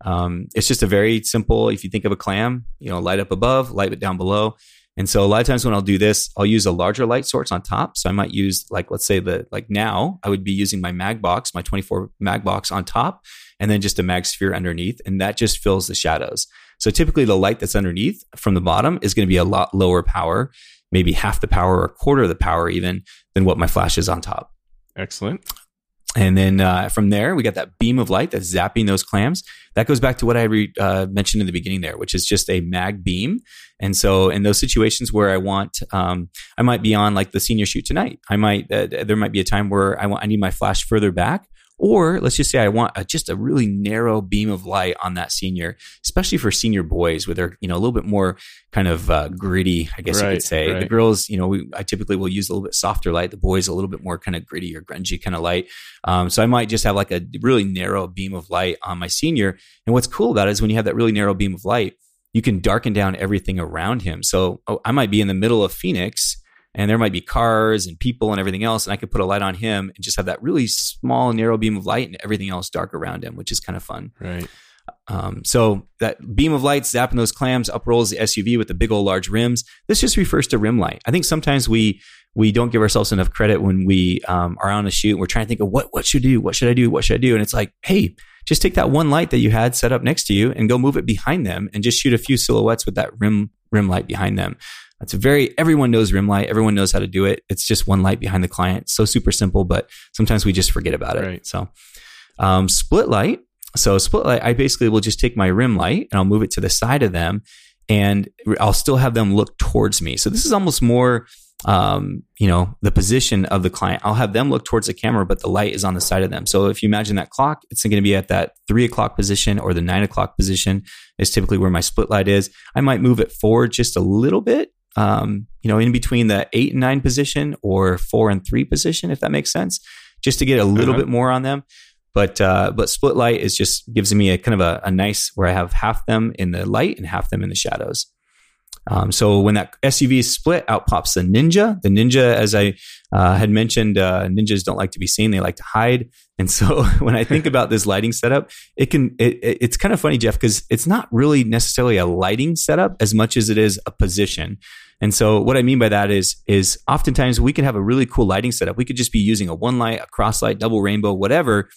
Um, it's just a very simple. If you think of a clam, you know, light up above, light it down below. And so a lot of times when I'll do this, I'll use a larger light source on top. So I might use like let's say the like now I would be using my mag box, my 24 mag box on top, and then just a mag sphere underneath, and that just fills the shadows. So typically the light that's underneath from the bottom is going to be a lot lower power, maybe half the power or a quarter of the power even than what my flash is on top. Excellent. And then uh, from there, we got that beam of light that's zapping those clams. That goes back to what I re- uh, mentioned in the beginning there, which is just a mag beam. And so, in those situations where I want, um, I might be on like the senior shoot tonight. I might uh, there might be a time where I want I need my flash further back, or let's just say I want a, just a really narrow beam of light on that senior, especially for senior boys, where they're you know a little bit more kind of uh, gritty, I guess you could say. The girls, you know, we, I typically will use a little bit softer light. The boys a little bit more kind of gritty or grungy kind of light. Um, so I might just have like a really narrow beam of light on my senior. And what's cool about it is when you have that really narrow beam of light, you can darken down everything around him. So oh, I might be in the middle of Phoenix and there might be cars and people and everything else. And I could put a light on him and just have that really small, narrow beam of light and everything else dark around him, which is kind of fun. Right. Um, so that beam of light zapping those clams up rolls the SUV with the big old large rims. This just refers to rim light. I think sometimes we we don't give ourselves enough credit when we um, are on a shoot and we're trying to think of what what should I do, what should I do, what should I do, and it's like, hey, just take that one light that you had set up next to you and go move it behind them and just shoot a few silhouettes with that rim rim light behind them. It's a very, everyone knows rim light. Everyone knows how to do it. It's just one light behind the client. So super simple, but sometimes we just forget about it. Right. So, um, split light. So split light, I basically will just take my rim light and I'll move it to the side of them and I'll still have them look towards me. So this is almost more, um, you know, the position of the client. I'll have them look towards the camera, but the light is on the side of them. So if you imagine that clock, it's going to be at that three o'clock position or the nine o'clock position is typically where my split light is. I might move it forward just a little bit, um, you know, in between the eight and nine position or four and three position, if that makes sense, just to get a little Uh-huh. bit more on them. But uh, but split light is just gives me a kind of a, a nice where I have half them in the light and half them in the shadows. Um, so when that SUV is split, out pops the Ninja. The Ninja, as I uh, had mentioned, uh, ninjas don't like to be seen; they like to hide. And so when I think about this lighting setup, it can it, it- it's kind of funny, Jeff, because it's not really necessarily a lighting setup as much as it is a position. And so what I mean by that is is oftentimes we can have a really cool lighting setup. We could just be using a one light, a cross light, double rainbow, whatever,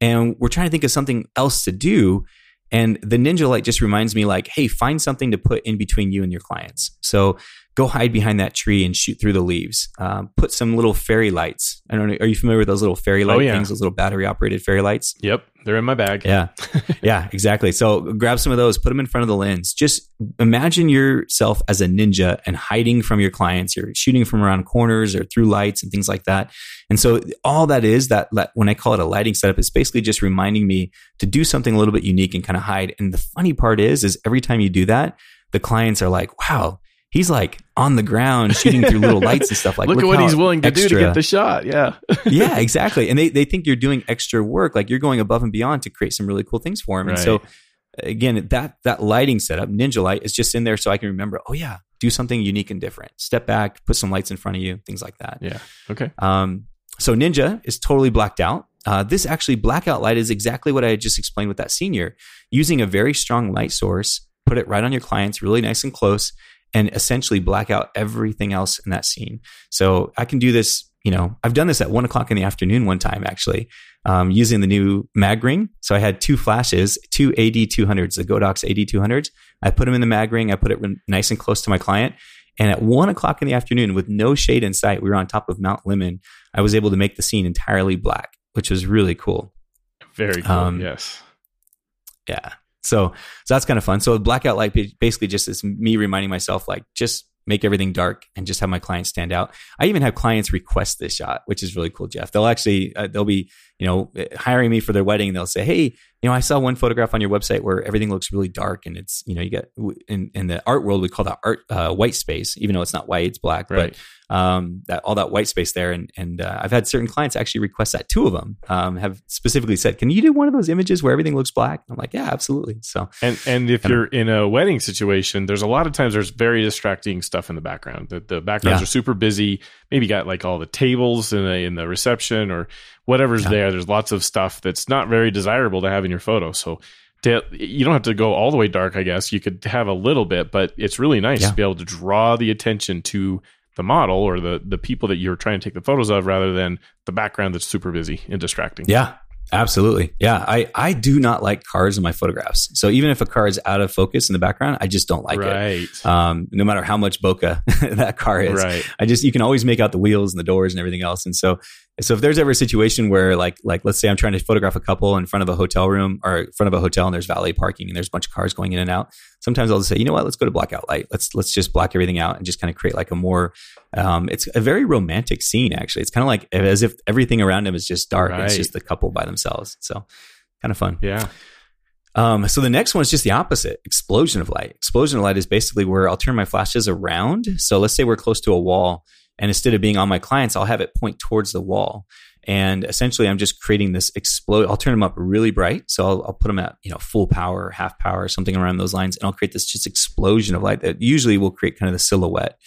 and we're trying to think of something else to do. And the ninja light just reminds me like, hey, find something to put in between you and your clients. So go hide behind that tree and shoot through the leaves. Um, put some little fairy lights. I don't know. Are you familiar with those little fairy light Oh, yeah. things? Those little battery operated fairy lights? Yep, they're in my bag. Yeah. yeah, exactly. So grab some of those, put them in front of the lens. Just imagine yourself as a ninja and hiding from your clients. You're shooting from around corners or through lights and things like that. And so all that is that, that when I call it a lighting setup, it's basically just reminding me to do something a little bit unique and kind of hide. And the funny part is, is every time you do that, the clients are like, wow, he's like on the ground shooting through little lights and stuff like look, at what he's willing to do to get the shot. Yeah. yeah, exactly. And they, they think you're doing extra work, like you're going above and beyond to create some really cool things for them. And so again, that that lighting setup, Ninja Light, is just in there so I can remember, oh yeah, do something unique and different. Step back, put some lights in front of you, things like that. yeah. Okay. Um, so Ninja is totally blacked out. Uh, this actually blackout light is exactly what I just explained with that senior. Using a very strong light source, put it right on your clients, really nice and close, and essentially black out everything else in that scene. So I can do this. You know, I've done this at one o'clock in the afternoon one time actually, um, using the new mag ring. So I had two flashes, two AD 200s, the Godox AD 200s. I put them in the mag ring. I put it nice and close to my client. And at one o'clock in the afternoon, with no shade in sight, we were on top of Mount Lemmon. I was able to make the scene entirely black, which was really cool. Very cool. Um, yes. Yeah. So, so that's kind of fun. So blackout light basically just is me reminding myself like just make everything dark and just have my clients stand out. I even have clients request this shot, which is really cool, Jeff. They'll actually uh, they'll be, you know, hiring me for their wedding they'll say, "Hey, you know, I saw one photograph on your website where everything looks really dark and it's, you know, you get in in the art world we call that art uh, white space, even though it's not white, it's black, Right. but um, that all that white space there. And and uh, I've had certain clients actually request that. Two of them um, have specifically said, "Can you do one of those images where everything looks black?" I'm like, "Yeah, absolutely." So And and if you're in a wedding situation, there's a lot of times there's very distracting stuff in the background. The, the backgrounds Yeah. are super busy. Maybe you got like all the tables in the in the reception or whatever's Yeah. there. There's lots of stuff that's not very desirable to have in your photo. So to, you don't have to go all the way dark. I guess you could have a little bit, but it's really nice Yeah. to be able to draw the attention to the model or the the people that you're trying to take the photos of, rather than the background that's super busy and distracting. Yeah, absolutely. Yeah, I I do not like cars in my photographs. So even if a car is out of focus in the background, I just don't like it. right. Um, no matter how much bokeh that car is, right. I just you can always make out the wheels and the doors and everything else. And so so if there's ever a situation where like like let's say I'm trying to photograph a couple in front of a hotel room or in front of a hotel and there's valet parking and there's a bunch of cars going in and out, sometimes I'll just say, you know what, let's go to blackout light. Let's let's just black everything out and just kind of create like a more um, it's a very romantic scene actually. It's kind of like as if everything around them is just dark. It's just the couple by themselves. So kind of fun. Yeah. Um, so the next one is just the opposite explosion of light. Explosion of light is basically where I'll turn my flashes around. So let's say we're close to a wall, and instead of being on my clients, I'll have it point towards the wall. And essentially, I'm just creating this explode. I'll turn them up really bright. So I'll, I'll put them at you know full power, half power, something around those lines, and I'll create this just explosion of light that usually will create kind of the silhouette.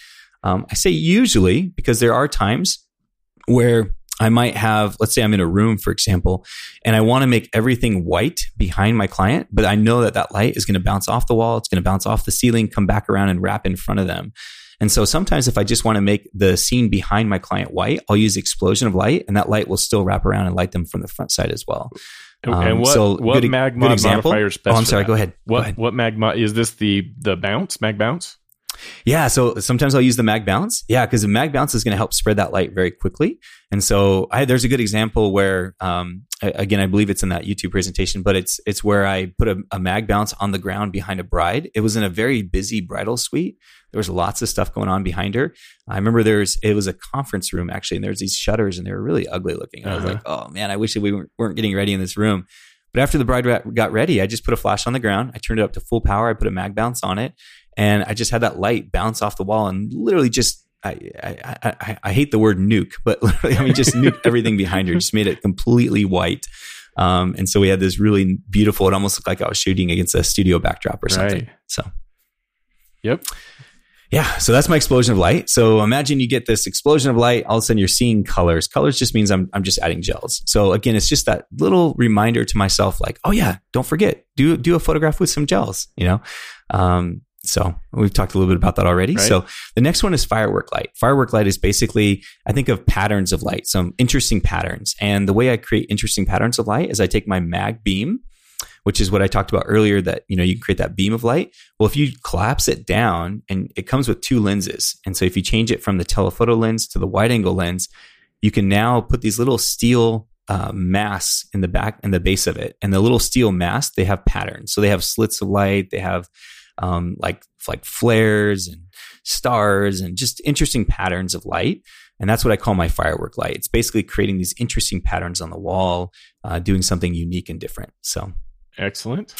Um, I say usually because there are times where I might have, let's say I'm in a room, for example, and I want to make everything white behind my client, but I know that that light is going to bounce off the wall, it's going to bounce off the ceiling, come back around and wrap in front of them. And so sometimes if I just want to make the scene behind my client white, I'll use explosion of light and that light will still wrap around and light them from the front side as well. And, Um, and what so what good- mag good mod example. modifier is best Oh, I'm sorry. that? Go ahead. Go What ahead. what mag mod is this? The the bounce mag bounce? Yeah, so sometimes I'll use the mag bounce. Yeah, because the mag bounce is going to help spread that light very quickly. And so I, there's a good example where, um, again, I believe it's in that YouTube presentation, but it's it's where I put a, a, mag bounce on the ground behind a bride. It was in a very busy bridal suite. There was lots of stuff going on behind her. I remember there's it was a conference room actually, and there's these shutters, and they were really ugly looking. Uh-huh. I was uh-huh. like, oh man, I wish we weren't, weren't getting ready in this room. But after the bride got ready, I just put a flash on the ground. I turned it up to full power. I put a mag bounce on it, and I just had that light bounce off the wall and literally just I, I, I, I hate the word nuke, but literally, I mean, just nuke everything behind her, just made it completely white. Um, and so we had this really beautiful, it almost looked like I was shooting against a studio backdrop or something. Right. So, yep. Yeah. So that's my explosion of light. So imagine you get this explosion of light. All of a sudden you're seeing colors. Colors just means I'm, I'm just adding gels. So again, it's just that little reminder to myself, like, oh yeah, don't forget, do, do a photograph with some gels, you know? Um, so we've talked a little bit about that already. Right. So the next one is firework light. Firework light is basically, I think of patterns of light, some interesting patterns. And the way I create interesting patterns of light is I take my mag beam, which is what I talked about earlier that, you know, you can create that beam of light. Well, if you collapse it down and it comes with two lenses. And so if you change it from the telephoto lens to the wide angle lens, you can now put these little steel uh, mass in the back and the base of it. And the little steel mass, they have patterns. So they have slits of light. They have um, like like flares and stars and just interesting patterns of light. And that's what I call my firework light. It's basically creating these interesting patterns on the wall, uh, doing something unique and different. So excellent.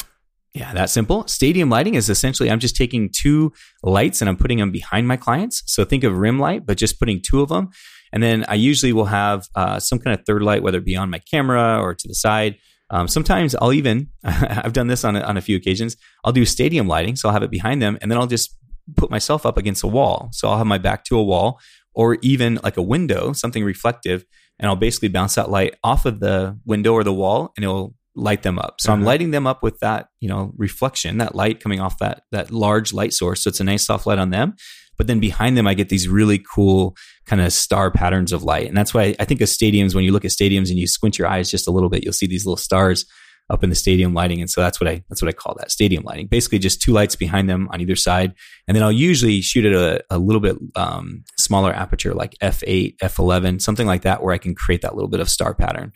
Yeah, that simple. Stadium lighting is essentially I'm just taking two lights and I'm putting them behind my clients. So think of rim light, but just putting two of them. And then I usually will have uh, some kind of third light, whether it be on my camera or to the side, um, sometimes I'll even, I've done this on a, on a few occasions. I'll do stadium lighting. So I'll have it behind them and then I'll just put myself up against a wall. So I'll have my back to a wall or even like a window, something reflective. And I'll basically bounce that light off of the window or the wall and it'll light them up. So I'm uh-huh. lighting them up with that, you know, reflection, that light coming off that, that large light source. So it's a nice soft light on them. But then behind them, I get these really cool kind of star patterns of light. And that's why I think of stadiums, when you look at stadiums and you squint your eyes just a little bit, you'll see these little stars up in the stadium lighting. And so that's what I, that's what I call that stadium lighting. Basically just two lights behind them on either side. And then I'll usually shoot at a, a little bit, um, smaller aperture, like f8, f11, something like that, where I can create that little bit of star pattern.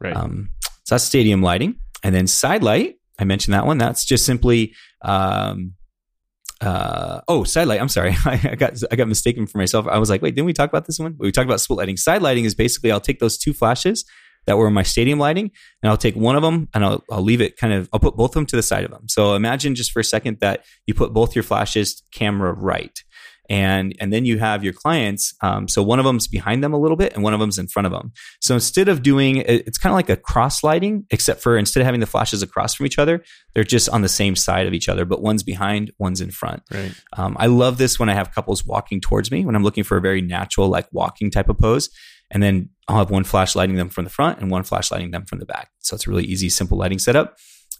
Right. Um, so that's stadium lighting. And then side light, I mentioned that one. That's just simply, um, uh, oh, side light. I'm sorry. I got, I got mistaken for myself. I was like, wait, didn't we talk about this one? We talked about split lighting. Side lighting is basically I'll take those two flashes that were in my stadium lighting and I'll take one of them and I'll, I'll leave it kind of, I'll put both of them to the side of them. So imagine just for a second that you put both your flashes camera right and and then you have your clients um, so one of them's behind them a little bit and one of them's in front of them. So instead of doing it's kind of like a cross lighting except for instead of having the flashes across from each other they're just on the same side of each other but one's behind one's in front. Right. Um, i love this when i have couples walking towards me when i'm looking for a very natural like walking type of pose and then i'll have one flash lighting them from the front and one flash lighting them from the back. So it's a really easy simple lighting setup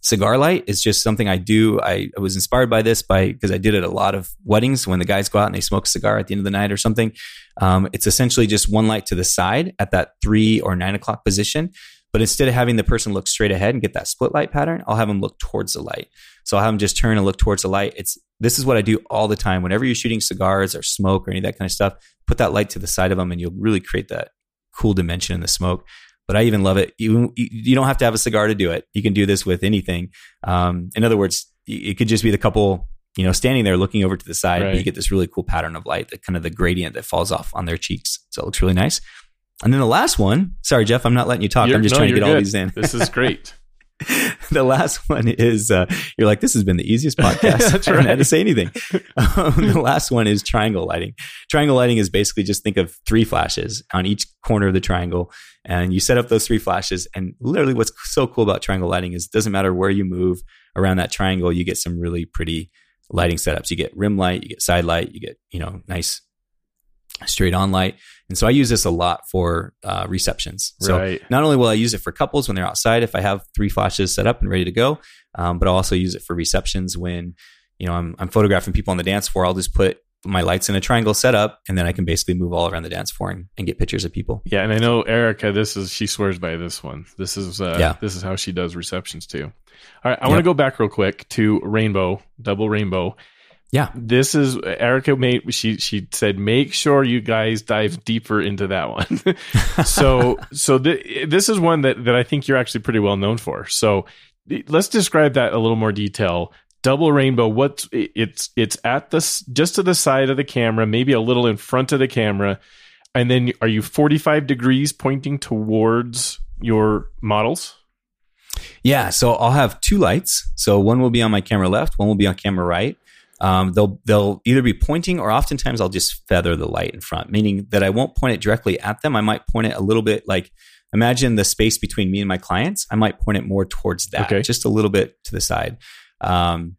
cigar light is just something I do. I, I was inspired by this by because I did it at a lot of weddings when the guys go out and they smoke a cigar at the end of the night or something. Um, it's essentially just one light to the side at that three or nine o'clock position. But instead of having the person look straight ahead and get that split light pattern, I'll have them look towards the light. So I'll have them just turn and look towards the light. It's this is what I do all the time. Whenever you're shooting cigars or smoke or any of that kind of stuff, put that light to the side of them and you'll really create that cool dimension in the smoke but I even love it. You you don't have to have a cigar to do it. You can do this with anything. Um, in other words, it could just be the couple, you know, standing there looking over to the side. Right. you get this really cool pattern of light, the kind of the gradient that falls off on their cheeks. So it looks really nice. And then the last one. Sorry, Jeff, I'm not letting you talk. You're, I'm just no, trying to get good. all these in. this is great. the last one is uh, you're like this has been the easiest podcast. That's I haven't had to say anything. Um, the last one is triangle lighting. Triangle lighting is basically just think of three flashes on each corner of the triangle, and you set up those three flashes. And literally, what's so cool about triangle lighting is it doesn't matter where you move around that triangle, you get some really pretty lighting setups. You get rim light, you get side light, you get you know nice straight on light. And so I use this a lot for uh, receptions. So right. not only will I use it for couples when they're outside, if I have three flashes set up and ready to go, um, but I'll also use it for receptions when you know I'm, I'm photographing people on the dance floor. I'll just put my lights in a triangle setup, and then I can basically move all around the dance floor and, and, get pictures of people. Yeah, and I know Erica. This is she swears by this one. This is uh, yeah. This is how she does receptions too. All right, I want to go back real quick to rainbow, double rainbow Yeah. This is Erica made she she said make sure you guys dive deeper into that one. so so th- this is one that that I think you're actually pretty well known for. So let's describe that a little more detail. Double rainbow what it's it's at the just to the side of the camera, maybe a little in front of the camera. And then are you 45 degrees pointing towards your models? Yeah, so I'll have two lights. So one will be on my camera left, one will be on camera right. Um, they'll they'll either be pointing or oftentimes I'll just feather the light in front, meaning that I won't point it directly at them. I might point it a little bit like imagine the space between me and my clients. I might point it more towards that, okay. just a little bit to the side. Um,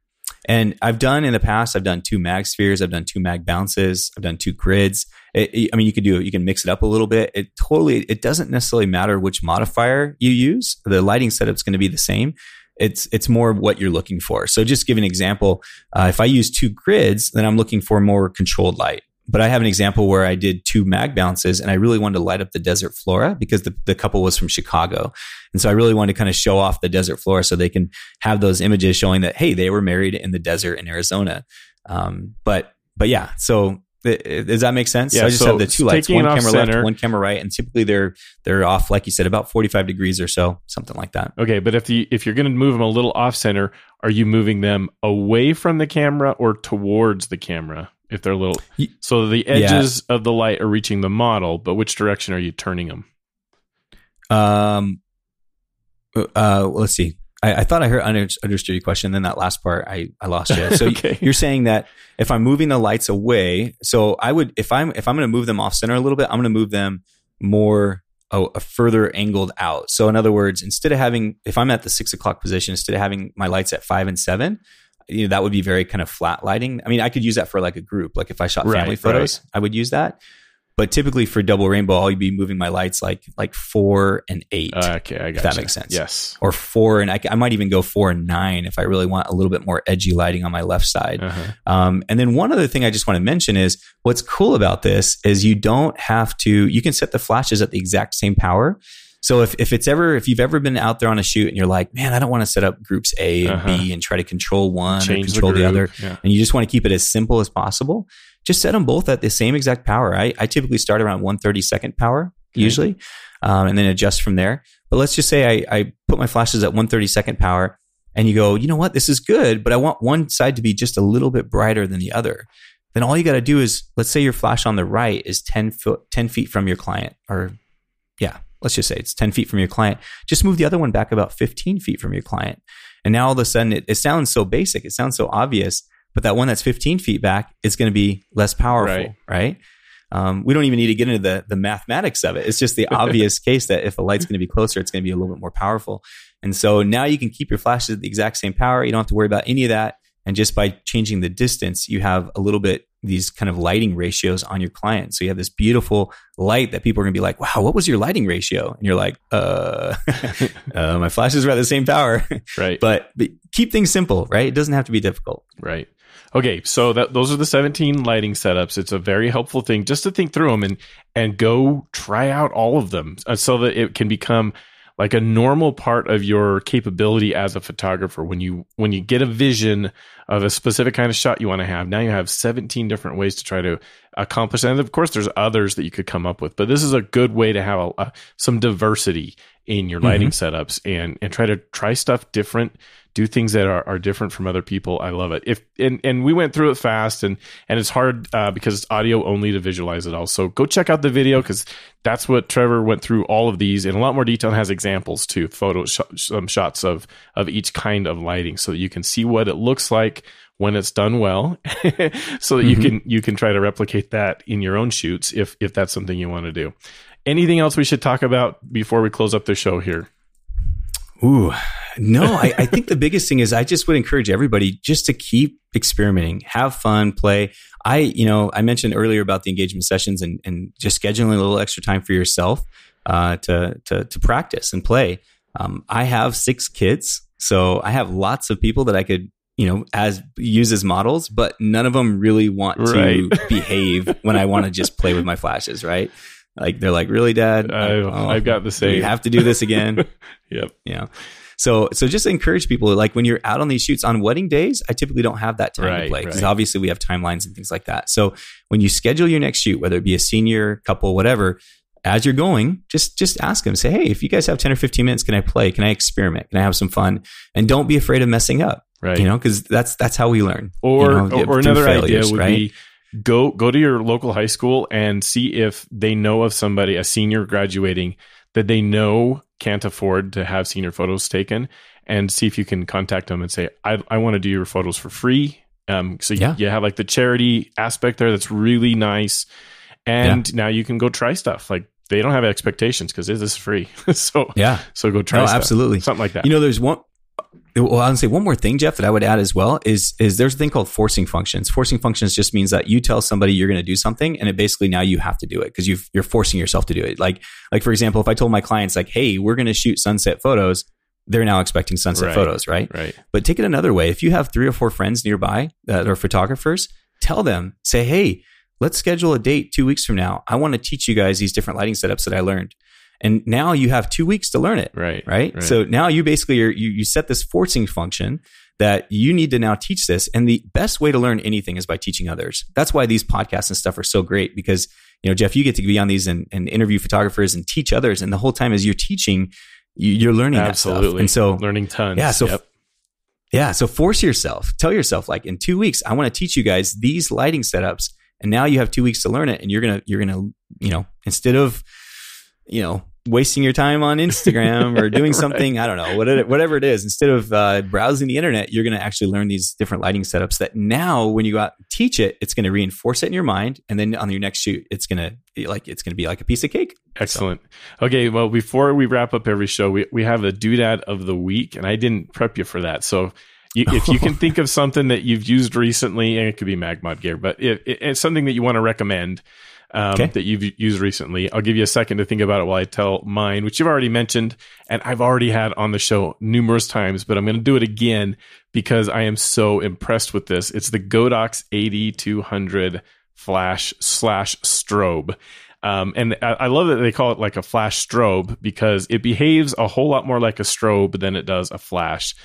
and I've done in the past, I've done two mag spheres, I've done two mag bounces, I've done two grids. It, it, I mean, you can do, you can mix it up a little bit. It totally, it doesn't necessarily matter which modifier you use. The lighting setup's going to be the same. It's, it's more what you're looking for. So just give an example. Uh, if I use two grids, then I'm looking for more controlled light but I have an example where I did two mag bounces and I really wanted to light up the desert flora because the, the couple was from Chicago. And so I really wanted to kind of show off the desert flora so they can have those images showing that, hey, they were married in the desert in Arizona. Um, but, but yeah, so does that make sense? Yeah, so I just so have the two lights, one camera center. left, one camera right, and typically they're they're off, like you said, about forty five degrees or so, something like that. Okay, but if the if you're going to move them a little off center, are you moving them away from the camera or towards the camera? if they're little. So the edges yeah. of the light are reaching the model, but which direction are you turning them? Um, uh, well, let's see. I, I, thought I heard understood your question. Then that last part, I, I lost you. So okay. you're saying that if I'm moving the lights away, so I would if I'm if I'm going to move them off center a little bit, I'm going to move them more a, a, further angled out. So in other words, instead of having if I'm at the six o'clock position, instead of having my lights at five and seven, you know, that would be very kind of flat lighting. I mean, I could use that for like a group. Like if I shot family right, photos, right. I would use that. But typically for double rainbow, I'll be moving my lights like like four and eight. Uh, okay, I got if that makes sense. Yes, or four and I, I, might even go four and nine if I really want a little bit more edgy lighting on my left side. Uh-huh. Um, and then one other thing I just want to mention is what's cool about this is you don't have to. You can set the flashes at the exact same power. So if, if it's ever, if you've ever been out there on a shoot and you're like, man, I don't want to set up groups A and uh-huh. B and try to control one Change control the, the other, yeah. and you just want to keep it as simple as possible, just set them both at the same exact power. I, I typically start around 132nd power okay. usually, um, and then adjust from there. But let's just say I, I put my flashes at 132nd power and you go, you know what, this is good, but I want one side to be just a little bit brighter than the other. Then all you got to do is, let's say your flash on the right is 10 foot, 10 feet from your client or yeah, let's just say it's 10 feet from your client, just move the other one back about 15 feet from your client. And now all of a sudden it, it sounds so basic, it sounds so obvious, but that one that's 15 feet back is going to be less powerful, right? right? Um, we don't even need to get into the, the mathematics of it. It's just the obvious case that if a light's going to be closer, it's going to be a little bit more powerful. And so now you can keep your flashes at the exact same power. You don't have to worry about any of that. And just by changing the distance, you have a little bit these kind of lighting ratios on your client. So you have this beautiful light that people are going to be like, wow, what was your lighting ratio? And you're like, uh, uh my flashes are at the same power. Right. but, but keep things simple, right? It doesn't have to be difficult. Right. Okay, so that those are the 17 lighting setups. It's a very helpful thing just to think through them and and go try out all of them uh, so that it can become like a normal part of your capability as a photographer when you when you get a vision of a specific kind of shot you want to have now you have 17 different ways to try to accomplish that and of course there's others that you could come up with but this is a good way to have a, a, some diversity in your lighting mm-hmm. setups and and try to try stuff different do things that are, are different from other people. I love it. If and and we went through it fast and and it's hard uh, because it's audio only to visualize it all. So go check out the video because that's what Trevor went through all of these in a lot more detail and has examples too, photo sh- some shots of of each kind of lighting so that you can see what it looks like when it's done well so that mm-hmm. you can you can try to replicate that in your own shoots if if that's something you want to do. Anything else we should talk about before we close up the show here? Ooh, no, I, I, think the biggest thing is I just would encourage everybody just to keep experimenting, have fun, play. I, you know, I mentioned earlier about the engagement sessions and, and just scheduling a little extra time for yourself uh, to, to, to practice and play. Um, I have six kids, so I have lots of people that I could, you know, as use as models, but none of them really want right. to behave when I want to just play with my flashes, right? Like they're like, really, Dad? I, oh, I've got the same. You have to do this again. yep. Yeah. So, so just encourage people like when you're out on these shoots on wedding days, I typically don't have that time Right, to play because right. obviously we have timelines and things like that. So when you schedule your next shoot, whether it be a senior couple, whatever, as you're going, just just ask them, say, hey, if you guys have 10 or 15 minutes, can I play? Can I experiment? Can I have some fun? And don't be afraid of messing up. Right. You know, because that's that's how we learn. or you know, or, or another idea would right? be go go to your local high school and see if they know of somebody a senior graduating that they know can't afford to have senior photos taken and see if you can contact them and say i, I want to do your photos for free um, so Yeah. you have like the charity aspect there that's really nice and now you can go try stuff like they don't have expectations because this is free so yeah. so go try No, absolutely. something like that You know, there's one. Well, I would say one more thing, Jeff, that I would add as well is is there's a thing called forcing functions. Forcing functions just means that you tell somebody you're going to do something, and it basically now you have to do it because you you're forcing yourself to do it. Like like for example, if I told my clients like, "Hey, we're going to shoot sunset photos," they're now expecting sunset Right. photos, right? right But take it another way. If you have three or four friends nearby that are photographers, tell them, say, hey, let's schedule a date two weeks from now. I want to teach you guys these different lighting setups that I learned. And now you have two weeks to learn it. right Right. right. So now you basically are, you, you set this forcing function that you need to now teach this. And the best way to learn anything is by teaching others. That's why these podcasts and stuff are so great because, you know, Jeff, you get to be on these and, and interview photographers and teach others. And the whole time as you're teaching, you, you're learning absolutely And so learning tons Yeah, so Yep. yeah. So force yourself. Tell yourself, like, in two weeks, I want to teach you guys these lighting setups. And now you have two weeks to learn it. And you're gonna, you're gonna, you know, instead of, you know, wasting your time on Instagram or doing Right. something, I don't know, whatever, whatever it is, instead of uh, browsing the internet, you're gonna actually learn these different lighting setups that now when you go out and teach it, it's gonna reinforce it in your mind. And then on your next shoot, it's gonna like it's gonna be like a piece of cake. Excellent. Okay, well, before we wrap up every show, we, we have a doodad of the week, and I didn't prep you for that. So you, if you can think of something that you've used recently, and it could be Magmod gear, but if it, it's something that you want to recommend um, Okay. that you've used recently, I'll give you a second to think about it while I tell mine, which you've already mentioned, and I've already had on the show numerous times, but I'm going to do it again because I am so impressed with this. It's the Godox AD200 flash slash strobe. Um, and I, I love that they call it like a flash strobe because it behaves a whole lot more like a strobe than it does a flash.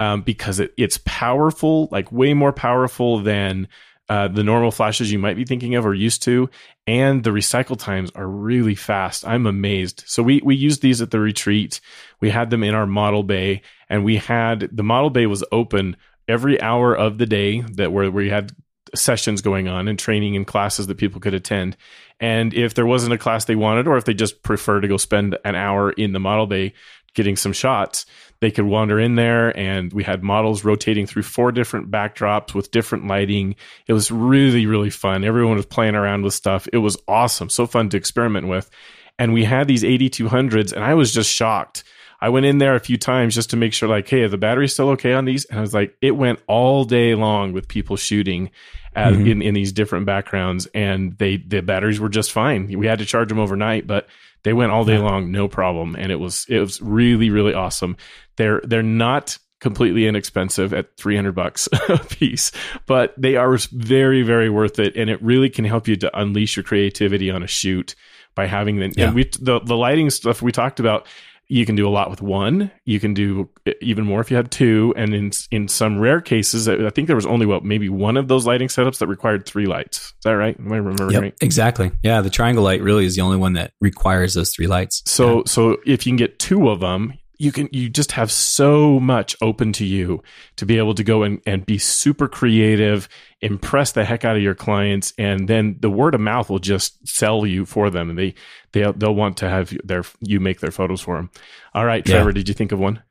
Um, because it, it's powerful, like way more powerful than uh, the normal flashes you might be thinking of or used to, and the recycle times are really fast. I'm amazed. So we we used these at the retreat. We had them in our model bay, and we had the model bay was open every hour of the day that where we had sessions going on and training and classes that people could attend. And if there wasn't a class they wanted, or if they just prefer to go spend an hour in the model bay getting some shots, they could wander in there. And we had models rotating through four different backdrops with different lighting. It was really, really fun. Everyone was playing around with stuff. It was awesome. So fun to experiment with. And we had these AD200s, and I was just shocked. I went in there a few times just to make sure, like, hey, are the batteries still okay on these? And I was like, it went all day long with people shooting at, Mhm. in in these different backgrounds, and they the batteries were just fine. We had to charge them overnight, but they went all day Yeah. long, no problem, and it was it was really really awesome. They're they're not completely inexpensive at 300 bucks a piece but they are very very worth it and it really can help you to unleash your creativity on a shoot by having them Yeah. and we the, the lighting stuff we talked about you can do a lot with one. You can do uh, even more if you have two. And in in some rare cases uh, i think there was only what maybe one of those lighting setups that required three lights. Is that right? Am i remembering Yep, right? exactly. Yeah, the triangle light really is the only one that requires those three lights. So so if you can get two of them, you can you just have so much open to you to be able to go and, and be super creative, impress the heck out of your clients, and then the word of mouth will just sell you for them, and they they they'll want to have their you make their photos for them. All right, Yeah. Trevor, did you think of one?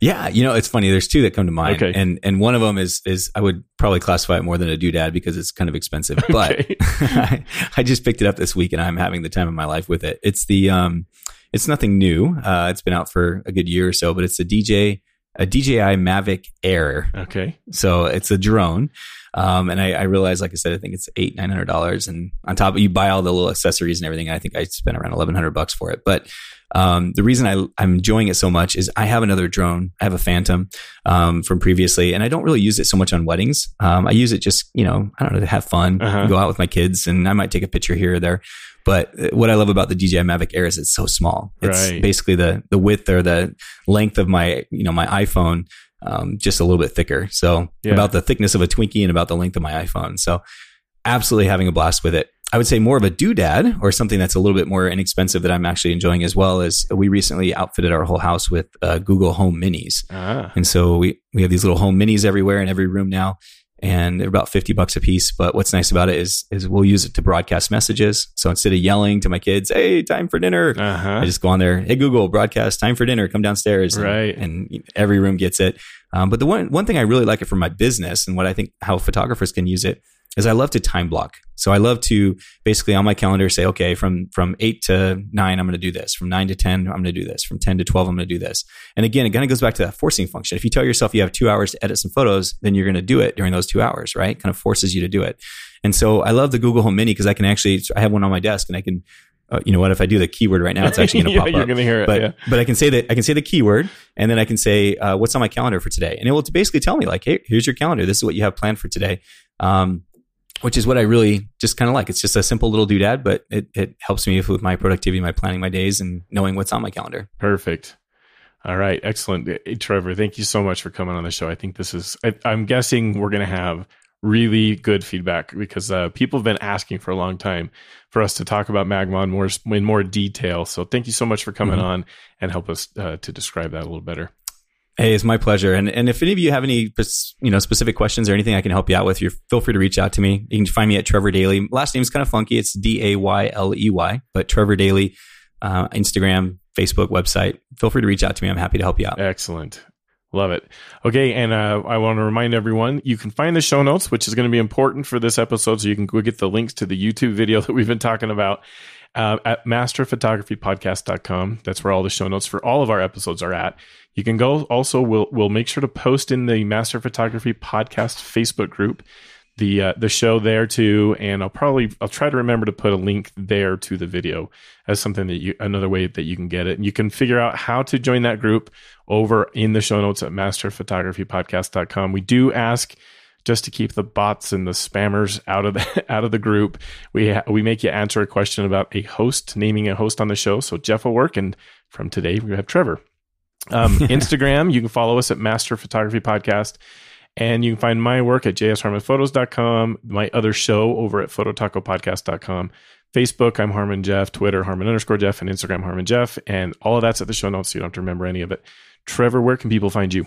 Yeah, you know, it's funny. There's two that come to mind, Okay. and and one of them is is I would probably classify it more than a doodad because it's kind of expensive. But Okay. I just picked it up this week, and I'm having the time of my life with it. It's the um, it's nothing new. Uh, it's been out for a good year or so, but it's a DJ a DJI Mavic Air. Okay, So it's a drone. Um, and I, I realized, like I said, I think it's eight, nine hundred dollars. And on top of you buy all the little accessories and everything. I think I spent around eleven hundred bucks for it. But um, the reason I, I'm enjoying it so much is I have another drone. I have a Phantom um, from previously, and I don't really use it so much on weddings. Um, I use it just, you know, I don't know, to have fun, Uh-huh. go out with my kids, and I might take a picture here or there. But uh, what I love about the DJI Mavic Air is it's so small. It's Right. basically the the width or the length of my you know my iPhone, um, just a little bit thicker. So Yeah. about the thickness of a Twinkie and about the length of my iPhone. So absolutely having a blast with it. I would say more of a doodad or something that's a little bit more inexpensive that I'm actually enjoying as well is we recently outfitted our whole house with uh, Google Home Minis. Ah, And so we, we have these little home minis everywhere in every room now. And they're about 50 bucks a piece. But what's nice about it is, is we'll use it to broadcast messages. So instead of yelling to my kids, Hey, time for dinner. uh huh. I just go on there. Hey, Google broadcast time for dinner. Come downstairs. And, Right. And every room gets it. Um, but the one, one thing I really like it for my business and what I think how photographers can use it is I love to time block. So I love to basically on my calendar say, okay, from, from eight to nine, I'm going to do this. From nine to 10, I'm going to do this. From 10 to 12, I'm going to do this. And again, it kind of goes back to that forcing function. If you tell yourself you have two hours to edit some photos, then you're going to do it during those two hours, right? Kind of forces you to do it. And so I love the Google Home Mini because I can actually, I have one on my desk and I can, uh, you know what, if I do the keyword right now, it's actually going to yeah, pop you're up going to hear it. but yeah. but I can say that I can say the keyword, and then I can say uh, what's on my calendar for today, and it will basically tell me like, hey, here's your calendar. This is what you have planned for today. Um, which is what I really just kind of like. It's just a simple little doodad, but it, it helps me with my productivity, my planning my days, and knowing what's on my calendar. Perfect. All right. Excellent. Hey, Trevor, thank you so much for coming on the show. I think this is, I, I'm guessing we're going to have really good feedback because uh, people have been asking for a long time for us to talk about MagMod in more, in more detail. So thank you so much for coming Mhm. on and help us uh, to describe that a little better. Hey, it's my pleasure. And and if any of you have any you know specific questions or anything I can help you out with, you feel free to reach out to me. You can find me at Trevor Dayley. Last name's kind of funky. It's D A Y L E Y, but Trevor Dayley, uh, Instagram, Facebook, website. Feel free to reach out to me. I'm happy to help you out. Excellent. Love it. Okay. And uh, I want to remind everyone you can find the show notes, which is going to be important for this episode. So you can go get the links to the YouTube video that we've been talking about uh, at masterphotographypodcast.com. That's where all the show notes for all of our episodes are at. You can go also, we'll, we'll make sure to post in the Master Photography Podcast Facebook group the uh, the show there too and I'll probably I'll try to remember to put a link there to the video as something that you another way that you can get it and you can figure out how to join that group over in the show notes at masterphotographypodcast.com we do ask just to keep the bots and the spammers out of the out of the group we ha- we make you answer a question about a host naming a host on the show so Jeff will work and from today we have Trevor um, Instagram you can follow us at Master Photography Podcast and you can find my work at jsharmonphotos.com, my other show over at phototacopodcast.com. Facebook, I'm Harmon Jeff, Twitter, Harmon underscore Jeff, and Instagram, Harmon Jeff. And all of that's at the show notes, so you don't have to remember any of it. Trevor, where can people find you?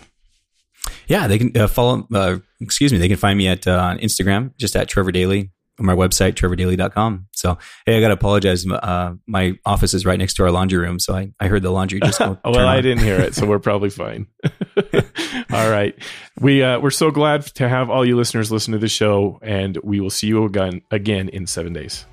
Yeah, they can uh, follow. Uh, excuse me, they can find me at uh, on Instagram, just at Trevor Dayley, or my website trevordayley.com. So hey, I got to apologize. Uh, my office is right next to our laundry room, so I, I heard the laundry just. well, I on. didn't hear it, so we're probably fine. all right. We, uh, we're so glad to have all you listeners listen to the show, and we will see you again, again in seven days.